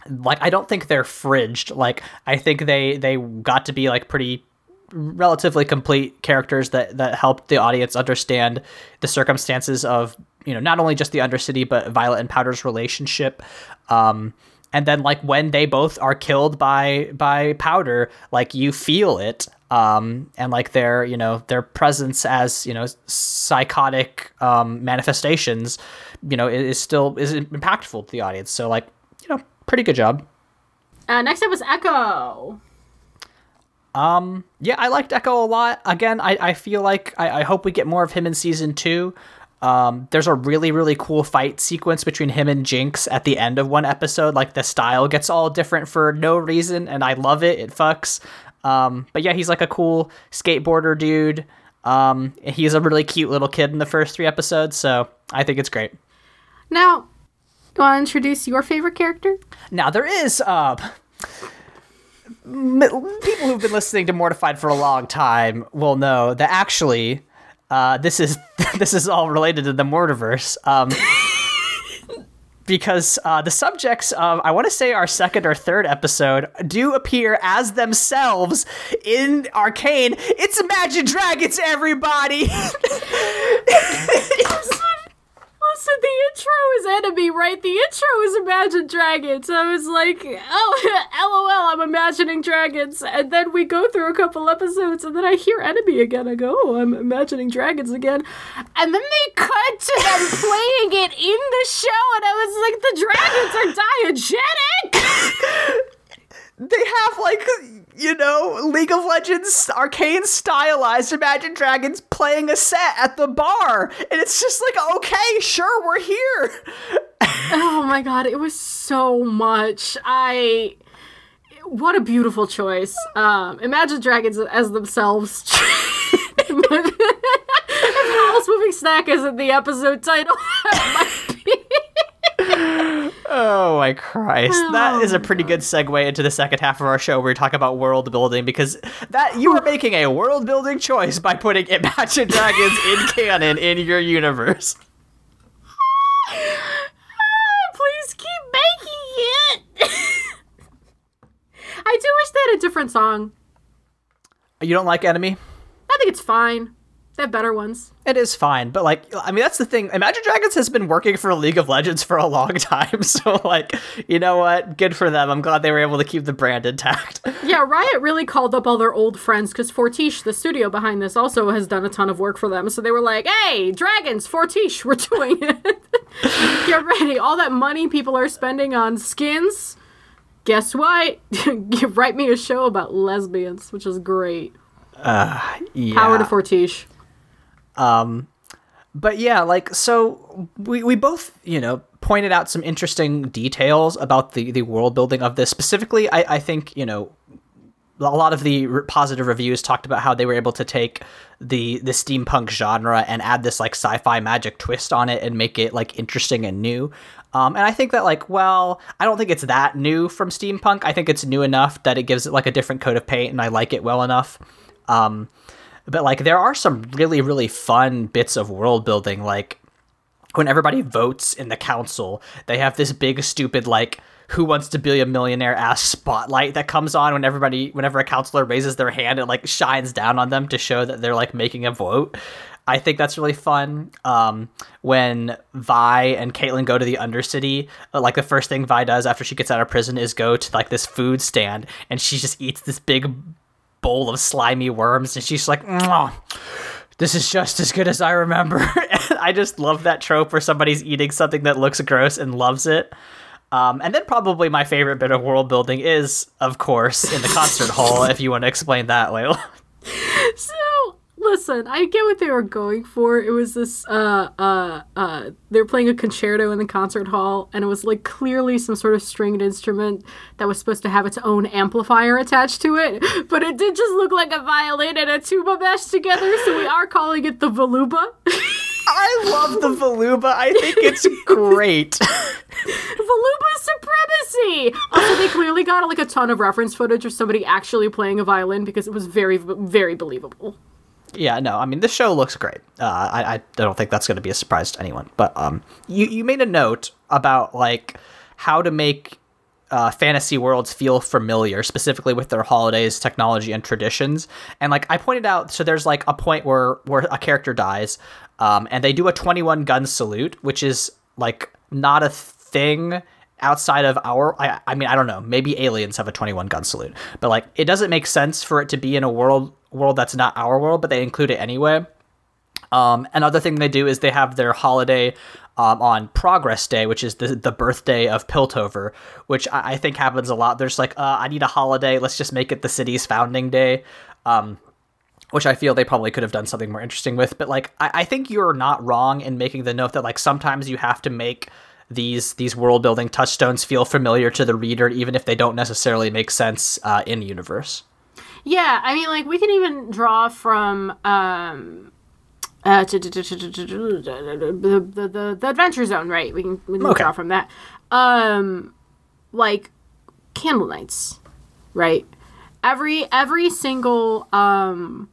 B: like I don't think they're fridged. Like I think they they got to be like pretty relatively complete characters that that helped the audience understand the circumstances of you know not only just the Undercity but Violet and Powder's relationship. Um, and then like when they both are killed by by Powder, like you feel it. Um, and like their you know their presence as you know psychotic um, manifestations, you know, is, is still is impactful to the audience. So like you know, pretty good job.
A: Uh, next up was Ekko.
B: Um, yeah, I liked Ekko a lot. Again, I, I feel like I, I hope we get more of him in season two. Um, there's a really, really cool fight sequence between him and Jinx at the end of one episode. Like the style gets all different for no reason, and I love it. It fucks. Um, but yeah, he's like a cool skateboarder dude. Um, he's a really cute little kid in the first three episodes, so I think it's great.
A: Now, you want to introduce your favorite character?
B: Now there is uh, m- people who've been listening to Mortified for a long time will know that actually uh, this is this is all related to the Mortiverse. Um, because uh, the subjects of I want to say our second or third episode do appear as themselves in Arcane. It's Imagine Dragons, everybody.
A: The intro is enemy, right? The intro is Imagine Dragons. I was like, oh, lol, I'm imagining dragons. And then we go through a couple episodes, and then I hear enemy again. I go, oh, I'm imagining dragons again. And then they cut to them playing it in the show, and I was like, the dragons are diegetic.
B: they have like you know League of Legends arcane stylized Imagine Dragons playing a set at the bar, and it's just like okay, sure, we're here.
A: oh my god, it was so much. I. What a beautiful choice. Um, Imagine Dragons as themselves. if House Moving Snack isn't the episode title, that might be.
B: Oh my Christ, that is a oh, pretty good segue into the second half of our show where we talk about world building because that you are making a world building choice by putting Imagine Dragons in canon in your universe.
A: Ah, please keep making it. I do wish they had a different song.
B: You don't like Enemy?
A: I think it's fine. They have better ones.
B: It is fine, but like, I mean, that's the thing. Imagine Dragons has been working for League of Legends for a long time, so like, you know what? Good for them. I'm glad they were able to keep the brand intact.
A: Yeah, Riot really called up all their old friends because Fortiche, the studio behind this, also has done a ton of work for them. So they were like, hey, Dragons, Fortiche, we're doing it. Get ready. All that money people are spending on skins. Guess what? Write me a show about lesbians, which is great.
B: Uh, yeah.
A: Power to Fortiche.
B: But yeah, like so we we both, you know, pointed out some interesting details about the the world building of this. Specifically, I I think, you know, a lot of the positive reviews talked about how they were able to take the the steampunk genre and add this like sci-fi magic twist on it and make it like interesting and new. Um, and I think that like, well, I don't think it's that new from steampunk. I think it's new enough that it gives it like a different coat of paint, and I like it well enough. Um, but like, there are some really really fun bits of world building, like when everybody votes in the council, they have this big stupid like who wants to be a millionaire ass spotlight that comes on when everybody whenever a counselor raises their hand it like shines down on them to show that they're like making a vote I think that's really fun. Um, when Vi and Caitlyn go to the Undercity, uh, like the first thing Vi does after she gets out of prison is go to like this food stand, and she just eats this big bowl of slimy worms, and she's like, Mwah, "This is just as good as I remember." I just love that trope where somebody's eating something that looks gross and loves it. Um, and then probably my favorite bit of world building is, of course, in the concert hall. If you want to explain that, Layla.
A: So listen, I get what they were going for. It was this uh uh uh they were playing a concerto in the concert hall and it was like clearly some sort of stringed instrument that was supposed to have its own amplifier attached to it, but it did just look like a violin and a tuba mashed together, so we are calling it the Voluba.
B: I love the Voluba. I think it's great.
A: Voluba supremacy. Also, they clearly got like a ton of reference footage of somebody actually playing a violin because it was very, very believable.
B: Yeah, no, I mean the show looks great. Uh, I, I don't think that's going to be a surprise to anyone. But um, you you made a note about like how to make uh, fantasy worlds feel familiar, specifically with their holidays, technology, and traditions. And like I pointed out, so there's like a point where where a character dies, um, and they do a 21 gun salute, which is like not a thing outside of our I, I mean i don't know maybe aliens have a 21 gun salute but like it doesn't make sense for it to be in a world world that's not our world but they include it anyway um, another thing they do is they have their holiday um, on Progress Day, which is the, the birthday of Piltover, which I, I think happens a lot. There's like, uh, I need a holiday. Let's just make it the city's founding day. Um, which I feel they probably could have done something more interesting with. But like, I, I think you're not wrong in making the note that like sometimes you have to make these these world building touchstones feel familiar to the reader, even if they don't necessarily make sense uh, in universe.
A: Yeah, I mean, like we can even draw from um, uh, the, the the Adventure Zone, right? We can we can
B: Okay.
A: draw from that. Um, like Candle Nights, right? Every every single um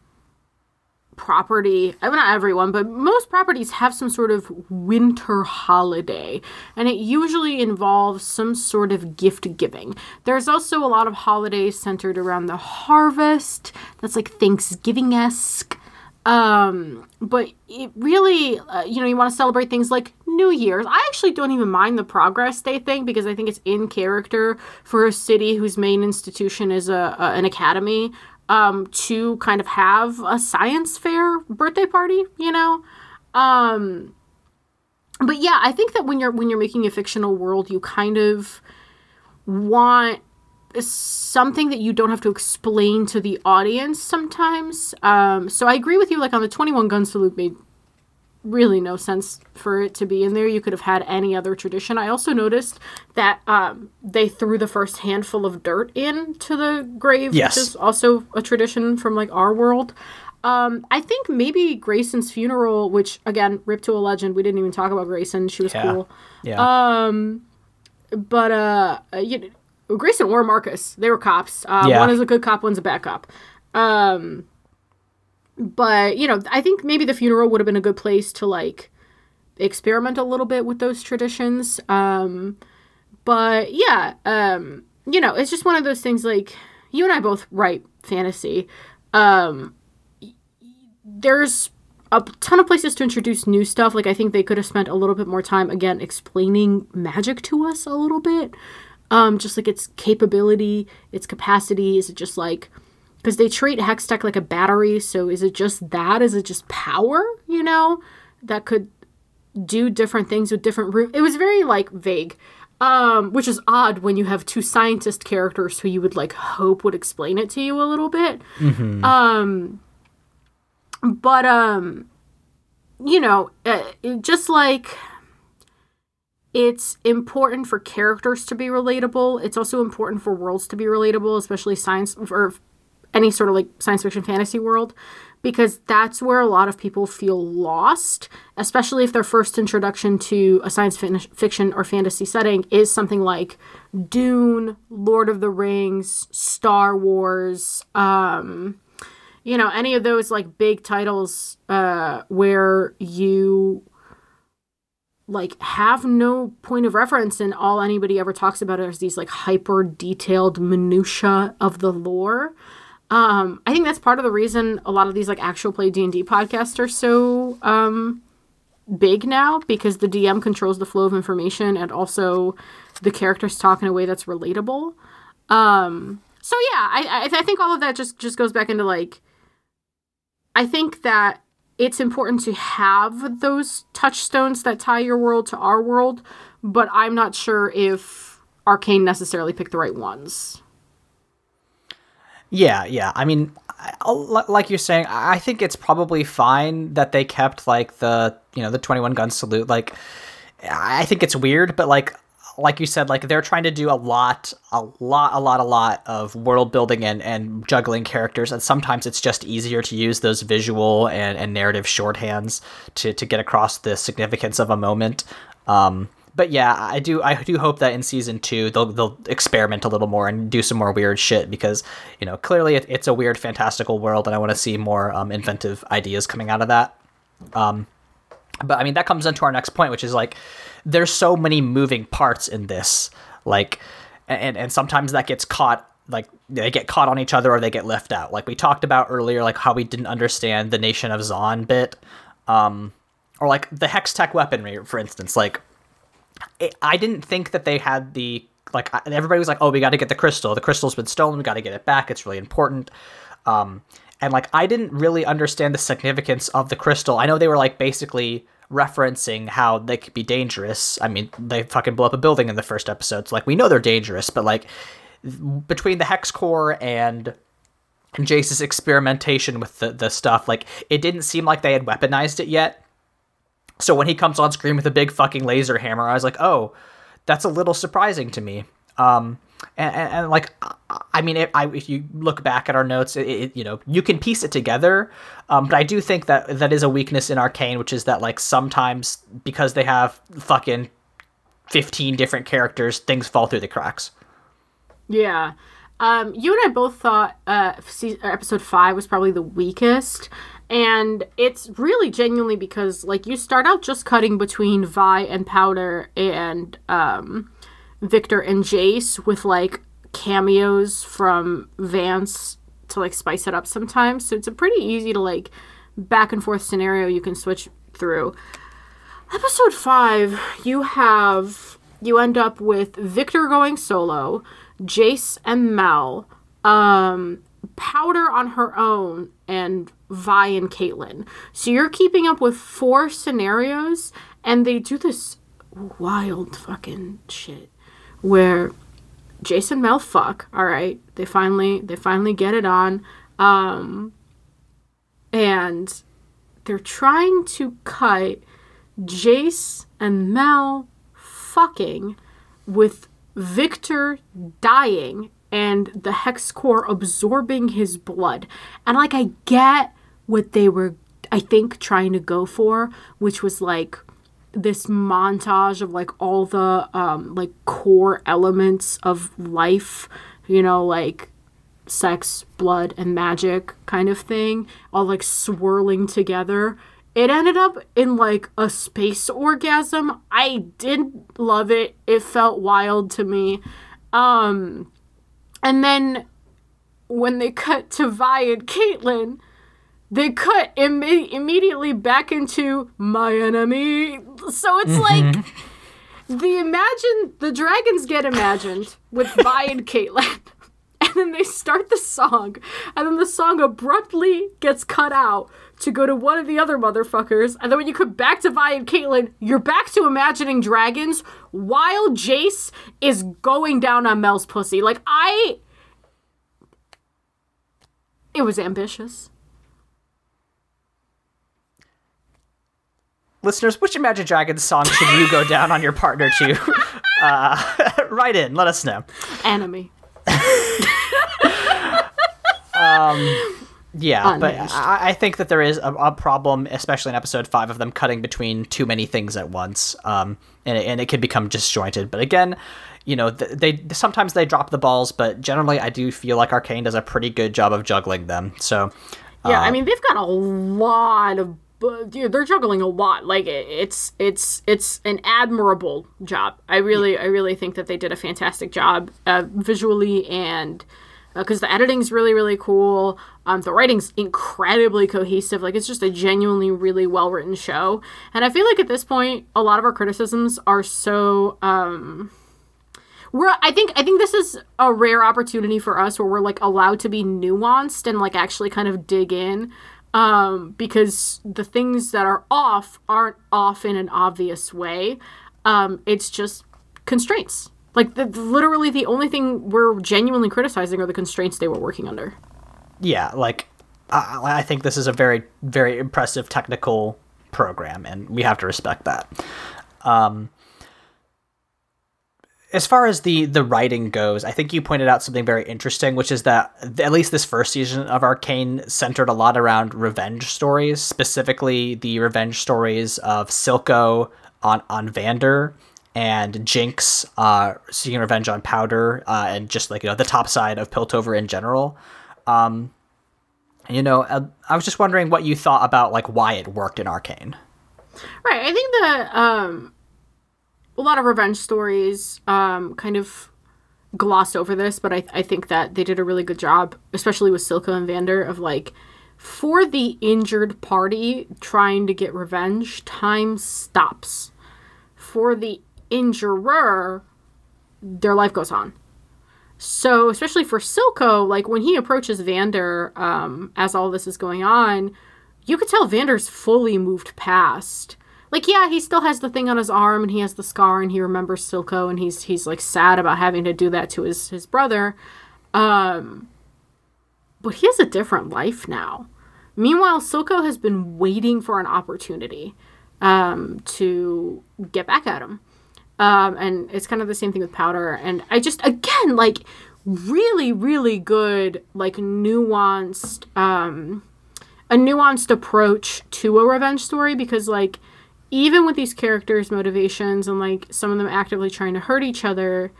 A: property, I mean, not everyone, but most properties have some sort of winter holiday, and it usually involves some sort of gift giving. There's also a lot of holidays centered around the harvest, that's like Thanksgiving esque. Um, but it really, uh, you know, you want to celebrate things like New Year's. I actually don't even mind the Progress Day thing because I think it's in character for a city whose main institution is a, a an academy um, to kind of have a science fair birthday party, you know? Um, but yeah, I think that when you're when you're making a fictional world, you kind of want something that you don't have to explain to the audience sometimes. Um, so I agree with you. Like on the Twenty One Gun Salute made really no sense for it to be in there. You could have had any other tradition. I also noticed that um, they threw the first handful of dirt into the grave,
B: Yes.
A: which is also a tradition from like our world. Um, I think maybe Grayson's funeral, which again, ripped to a legend. We didn't even talk about Grayson. She was
B: Yeah.
A: cool.
B: Yeah.
A: Um, but uh, you know, Grayson or Marcus, they were cops. Uh,
B: Yeah.
A: One is a good cop, one's a bad cop. Um, but you know, I think maybe the funeral would have been a good place to like experiment a little bit with those traditions. Um, but yeah, um, you know, it's just one of those things. Like you and I both write fantasy. Um, there's a ton of places to introduce new stuff. Like I think they could have spent a little bit more time again explaining magic to us a little bit. Um, just like its capability, its capacity. Is it just like because they treat Hextech like a battery? So is it just that? Is it just power? You know, that could do different things with different root. It was very like vague. Um, which is odd when you have two scientist characters who you would like hope would explain it to you a little bit. Um, but um, you know, uh, just like it's important for characters to be relatable. It's also important for worlds to be relatable, especially science or any sort of like science fiction fantasy world, because that's where a lot of people feel lost, especially if their first introduction to a science fiction or fantasy setting is something like Dune, Lord of the Rings, Star Wars, um, you know, any of those like big titles uh, where you like have no point of reference and all anybody ever talks about is these like hyper detailed minutia of the lore um, I think that's part of the reason a lot of these like actual play D and D podcasts are so um, big now because the DM controls the flow of information and also the characters talk in a way that's relatable. Um, so yeah, I, I I think all of that just just goes back into like I think that it's important to have those touchstones that tie your world to our world, but I'm not sure if Arcane necessarily picked the right ones.
B: Yeah, yeah. I mean, like you're saying, I think it's probably fine that they kept like the you know the 21 gun salute. Like, I think it's weird, but like like you said, like they're trying to do a lot, a lot, a lot, a lot of world building and and juggling characters, and sometimes it's just easier to use those visual and, and narrative shorthands to to get across the significance of a moment. Um, but yeah, I do I do hope that in season two they'll they'll experiment a little more and do some more weird shit because you know clearly it, it's a weird fantastical world and I want to see more um, inventive ideas coming out of that. Um, but I mean that comes into our next point, which is like there's so many moving parts in this, like and and sometimes that gets caught like they get caught on each other or they get left out. Like we talked about earlier, like how we didn't understand the Nation of Zaun bit, um, or like the Hextech weaponry, for instance, like I didn't think that they had the like everybody was like, "Oh, we got to get the crystal. The crystal's been stolen. We got to get it back. It's really important." Um, and like I didn't really understand the significance of the crystal. I know they were like basically referencing how they could be dangerous. I mean, they fucking blow up a building in the first episode, so like we know they're dangerous. But like between the Hexcore and and Jayce's experimentation with the the stuff, like it didn't seem like they had weaponized it yet. So when he comes on screen with a big fucking laser hammer, I was like, oh, that's a little surprising to me. Um, and, and, and like, I- mean, if, I, if you look back at our notes, it, it, you know, you can piece it together. Um, but I do think that that is a weakness in Arcane, which is that like sometimes because they have fucking fifteen different characters, things fall through the cracks.
A: Yeah. Um, you and I both thought uh, episode five was probably the weakest. And it's really genuinely because, like, you start out just cutting between Vi and Powder and um, Viktor and Jayce with, like, cameos from Vance to, like, spice it up sometimes. So it's a pretty easy to, like, back and forth scenario you can switch through. Episode five, you have you end up with Viktor going solo, Jayce and Mel, um, Powder on her own, and Vi and Caitlyn. So you're keeping up with four scenarios, and they do this wild fucking shit where Jayce and Mel fuck. All right, they finally they finally get it on, um, and they're trying to cut Jayce and Mel fucking with Viktor dying and the Hexcore absorbing his blood. And like I get what they were I think trying to go for, which was like this montage of like all the um like core elements of life, you know, like sex, blood, and magic kind of thing, all like swirling together. It ended up in like a space orgasm. I didn't love it. It felt wild to me. Um and then when they cut to Vi and Caitlyn, they cut imme- immediately back into my enemy. So it's mm-hmm. like the imagine the dragons get imagined with Vi and Caitlyn. And then they start the song, and then the song abruptly gets cut out to go to one of the other motherfuckers. And then when you come back to Vi and Caitlyn, you're back to imagining dragons while Jayce is going down on Mel's pussy. Like, I. It was ambitious.
B: Listeners, which Imagine Dragons song should you go down on your partner to? Uh, write in, let us know.
A: Enemy.
B: Yeah, but I, I think that there is a, a problem, especially in episode five, of them cutting between too many things at once, um, and it, and it can become disjointed. But again, you know, th- they sometimes they drop the balls, but generally, I do feel like Arcane does a pretty good job of juggling them. So,
A: Yeah, I mean they've got a lot of dude, they're juggling a lot. Like it's it's it's an admirable job. I really I really think that they did a fantastic job uh, visually and because the editing's really really cool. Um, the writing's incredibly cohesive. Like it's just a genuinely really well written show. And I feel like at this point, a lot of our criticisms are so. Um, we're I think I think this is a rare opportunity for us where we're like allowed to be nuanced and like actually kind of dig in um, because the things that are off aren't off in an obvious way. Um, it's just constraints. Like the, literally the only thing we're genuinely criticizing are the constraints they were working under.
B: Yeah, like I, I think this is a very very impressive technical program, and we have to respect that. Um, as far as the the writing goes, I think you pointed out something very interesting, which is that at least this first season of Arcane centered a lot around revenge stories, specifically the revenge stories of Silco on on Vander and Jinx uh, seeking revenge on Powder, uh, and just like you know the top side of Piltover in general. Um, you know, uh, I was just wondering what you thought about like why it worked in Arcane.
A: Right, I think that um, a lot of revenge stories um, kind of glossed over this, but I, I think that they did a really good job, especially with Silco and Vander, of like for the injured party trying to get revenge, time stops. For the injurer, their life goes on. So, especially for Silco, like when he approaches Vander um, as all this is going on, you could tell Vander's fully moved past. Like yeah he still has the thing on his arm and he has the scar and he remembers silco and he's he's like sad about having to do that to his his brother. Um but he has a different life now. Meanwhile silco has been waiting for an opportunity um to get back at him um and it's kind of the same thing with powder and i just again like really really good like nuanced um a nuanced approach to a revenge story because like even with these characters' motivations and like some of them actively trying to hurt each other,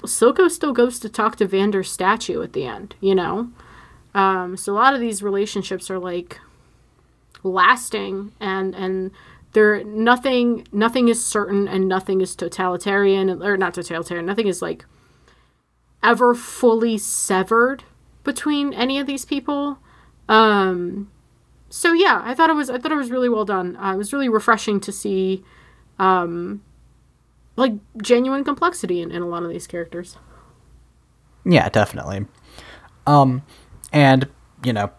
A: Silco still goes to talk to Vander's statue at the end, you know? Um, so a lot of these relationships are like lasting and and there nothing nothing is certain and nothing is totalitarian or not totalitarian nothing is like ever fully severed between any of these people um so yeah, I thought it was I thought it was really well done. Uh, it was really refreshing to see, um, like genuine complexity in, in a lot of these characters.
B: Yeah, definitely. Um, and you know,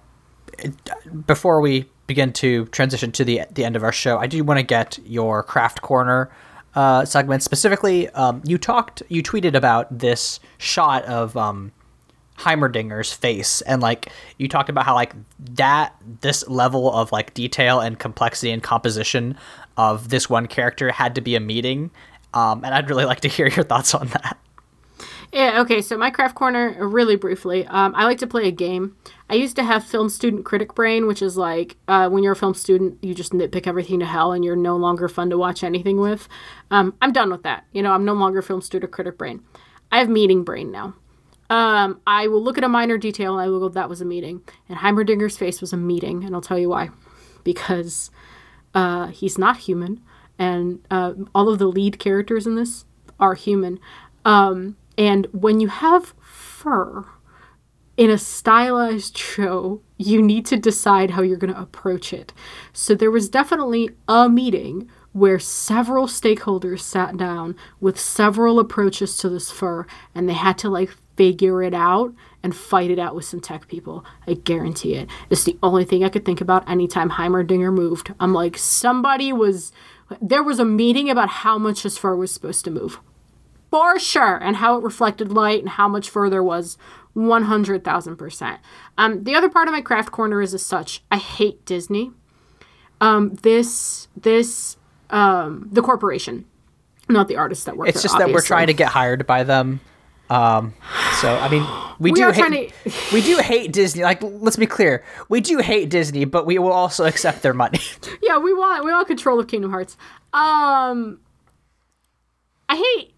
B: before we begin to transition to the the end of our show, I do want to get your craft corner uh, segment specifically. Um, you talked, you tweeted about this shot of um, Heimerdinger's face and like you talked about how like that this level of like detail and complexity and composition of this one character had to be a meeting um, and I'd really like to hear your thoughts on that.
A: Yeah, okay, so my craft corner, really briefly, um, I like to play a game. I used to have film student critic brain, which is like uh, when you're a film student, you just nitpick everything to hell and you're no longer fun to watch anything with. Um, I'm done with that. You know, I'm no longer film student critic brain. I have meeting brain now. Um, I will look at a minor detail and I will go, that was a meeting. And Heimerdinger's face was a meeting, and I'll tell you why. Because uh, he's not human, and uh, all of the lead characters in this are human. Um, and when you have fur in a stylized show, you need to decide how you're going to approach it. So there was definitely a meeting where several stakeholders sat down with several approaches to this fur and they had to like figure it out and fight it out with some tech people. I guarantee it. It's the only thing I could think about anytime Heimerdinger moved. I'm like, somebody was, there was a meeting about how much his fur was supposed to move. For sure. And how it reflected light and how much further was. 100,000%. Um, the other part of my craft corner is as such. I hate Disney. Um, this, this, um, the corporation, not the artists that work
B: It's
A: there,
B: just that we're trying to get hired by them um, so I mean, we, we do hate to... we do hate Disney. Like, let's be clear, we do hate Disney, but we will also accept their money.
A: yeah, we want we want control of Kingdom Hearts. Um, I hate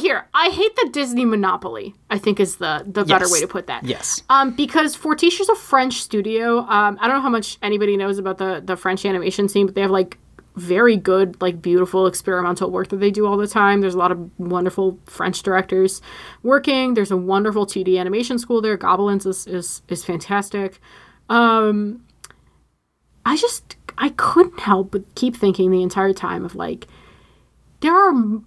A: here. I hate the Disney monopoly. I think is the the yes. better way to put that.
B: Yes.
A: Um, because Fortiche is a French studio. Um, I don't know how much anybody knows about the the French animation scene, but they have like very good, like beautiful experimental work that they do all the time. There's a lot of wonderful French directors working. There's a wonderful 2D animation school there. Gobelins is is, is fantastic. Um, I just I couldn't help but keep thinking the entire time of like there are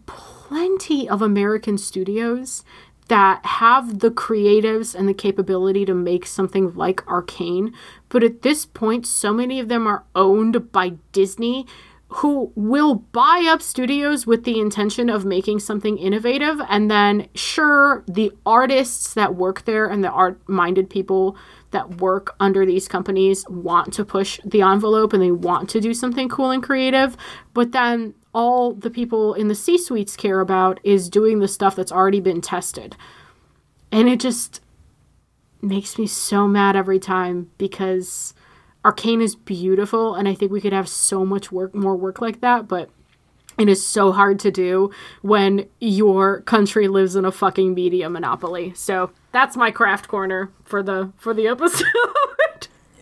A: plenty of American studios that have the creatives and the capability to make something like Arcane, but at this point, so many of them are owned by Disney, who will buy up studios with the intention of making something innovative. And then, sure, the artists that work there and the art minded people that work under these companies want to push the envelope and they want to do something cool and creative. But then all the people in the C suites care about is doing the stuff that's already been tested. And it just makes me so mad every time because Arcane is beautiful and I think we could have so much work more work like that, but it is so hard to do when your country lives in a fucking media monopoly. So that's my craft corner for the for the episode.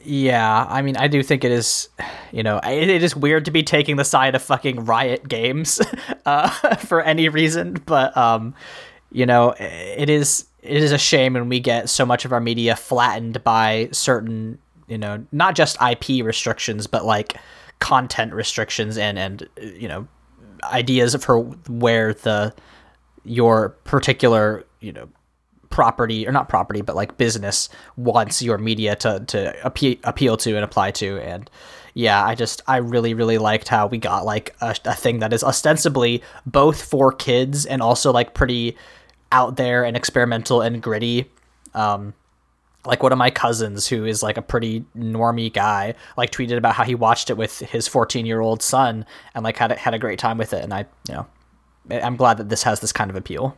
B: Yeah, I mean, I do think it is, you know, it, it is weird to be taking the side of fucking Riot Games uh, for any reason, but um, you know, it is it is a shame when we get so much of our media flattened by certain, you know, not just IP restrictions, but like content restrictions and and you know, ideas for where the your particular you know property or not property but like business wants your media to to appeal, appeal to and apply to. And yeah i just i really really liked how we got like a, a thing that is ostensibly both for kids and also like pretty out there and experimental and gritty. Um like one of my cousins who is like a pretty normy guy like tweeted about how he watched it with his 14 year old son and like had had a great time with it. And i you know i'm glad that this has this kind of appeal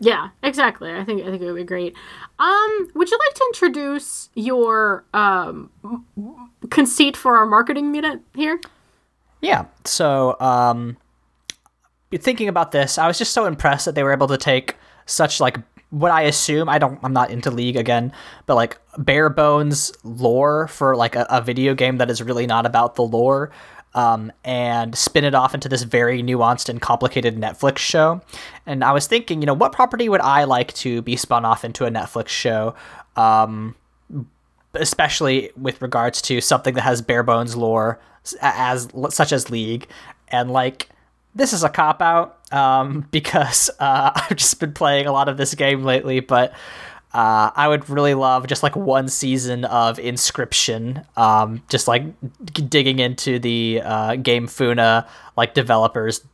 A: yeah, exactly. I think I think it would be great. Um, would you like to introduce your um conceit for our marketing minute here?
B: Yeah. So, um, thinking about this, I was just so impressed that they were able to take such like what I assume I don't I'm not into League again, but like bare bones lore for like a, a video game that is really not about the lore um, and spin it off into this very nuanced and complicated Netflix show. And I was thinking, you know, what property would I like to be spun off into a Netflix show? Um, especially with regards to something that has bare bones lore as such as League, and like this is a cop out um, because uh, I've just been playing a lot of this game lately, but uh, I would really love just like one season of Inscryption, um, just like digging into the uh, GameFuna like developers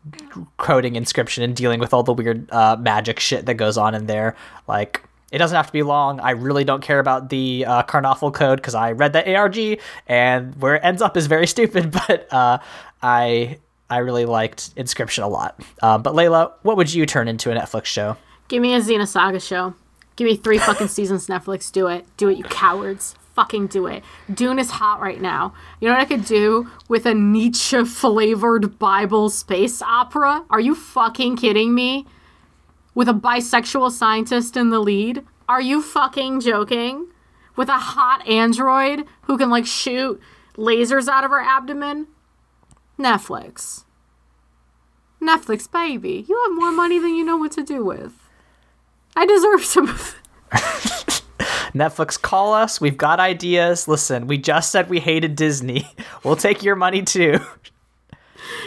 B: coding Inscryption and dealing with all the weird uh, magic shit that goes on in there. Like it doesn't have to be long. I really don't care about the uh, code because I read the ARG and where it ends up is very stupid. But uh, I I really liked Inscryption a lot. Uh, but Layla, what would you turn into a Netflix show?
A: Give me a Xenosaga show. Give me three fucking seasons, Netflix. Do it. Do it, you cowards. Fucking do it. Dune is hot right now. You know what I could do with a Nietzsche flavored Bible space opera? Are you fucking kidding me? With a bisexual scientist in the lead? Are you fucking joking? With a hot android who can like shoot lasers out of her abdomen? Netflix. Netflix, baby. You have more money than you know what to do with. I deserve some of
B: Netflix, call us. We've got ideas. Listen, we just said we hated Disney. We'll take your money too.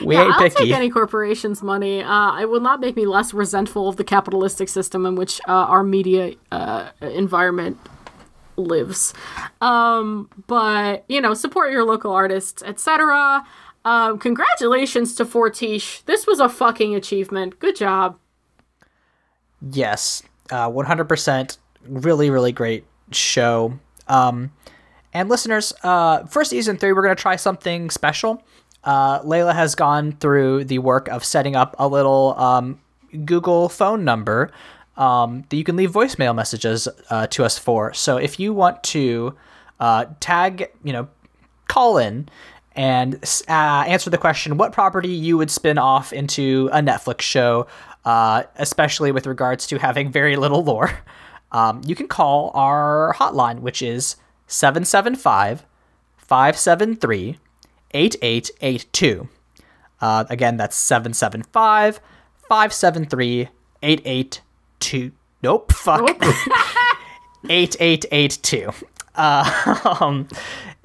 A: We yeah, ain't I'll picky. take any corporation's money. Uh, it will not make me less resentful of the capitalistic system in which uh, our media uh, environment lives. Um, but you know, support your local artists, etc. Um, congratulations to Fortiche. This was a fucking achievement. Good job.
B: Yes, uh, 100% really really great show. Um, and listeners uh, for season three we're going to try something special. Uh, layla has gone through the work of setting up a little um, google phone number um, that you can leave voicemail messages uh, to us for. So if you want to uh, tag you know call in and uh, answer the question what property you would spin off into a netflix show uh, especially with regards to having very little lore, um, you can call our hotline, which is 775 573 8882. Uh, again, that's 775 573 8822. Nope, fuck. 8882. Uh, um,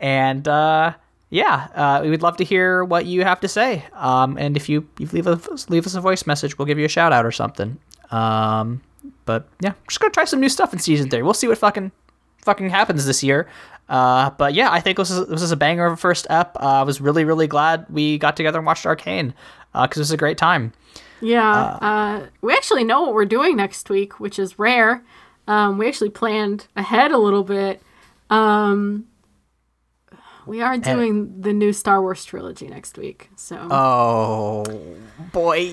B: and uh, yeah, uh, we would love to hear what you have to say. Um, and if you, you leave, us leave us a voice message, we'll give you a shout out or something. Um, but yeah, just gonna try some new stuff in season three. We'll see what fucking fucking happens this year. Uh, but yeah, I think this is this is a banger of a first ep. Uh, I was really really glad we got together and watched Arcane because it was a great time.
A: Yeah, uh, we actually know what we're doing next week, which is rare. Um, we actually planned ahead a little bit. Um, we are doing the new Star Wars trilogy next week, so
B: Oh boy.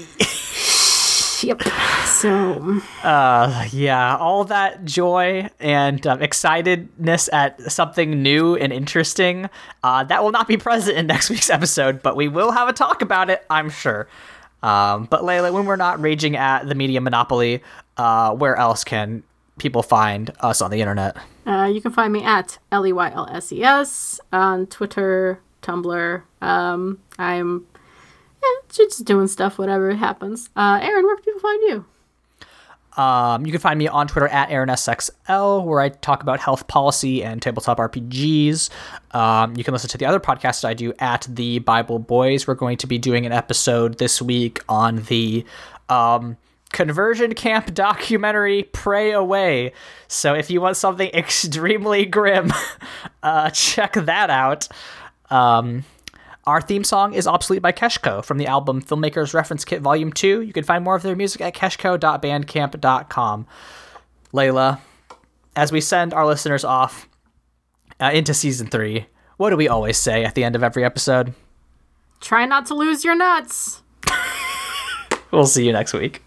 A: yep. So
B: Uh, yeah, all that joy and um, excitedness at something new and interesting. Uh, that will not be present in next week's episode, but we will have a talk about it, I'm sure. Um, but Layla, when we're not raging at the media monopoly, uh, where else can people find us on the internet?
A: Uh, you can find me at L E Y L S E S on Twitter, Tumblr. Um, I'm yeah, just doing stuff, whatever happens. Uh, Aaron, where can people find you?
B: Um, you can find me on Twitter at AaronSXL, where I talk about health policy and tabletop RPGs. Um, you can listen to the other podcasts I do at the Bible Boys. We're going to be doing an episode this week on the um, conversion camp documentary Pray Away. So if you want something extremely grim, uh, check that out. Um, our theme song is Obsolete by Keshko from the album Filmmakers Reference Kit Volume 2. You can find more of their music at keshko.bandcamp.com. Layla, as we send our listeners off uh, into season 3, what do we always say at the end of every episode?
A: Try not to lose your nuts.
B: We'll see you next week.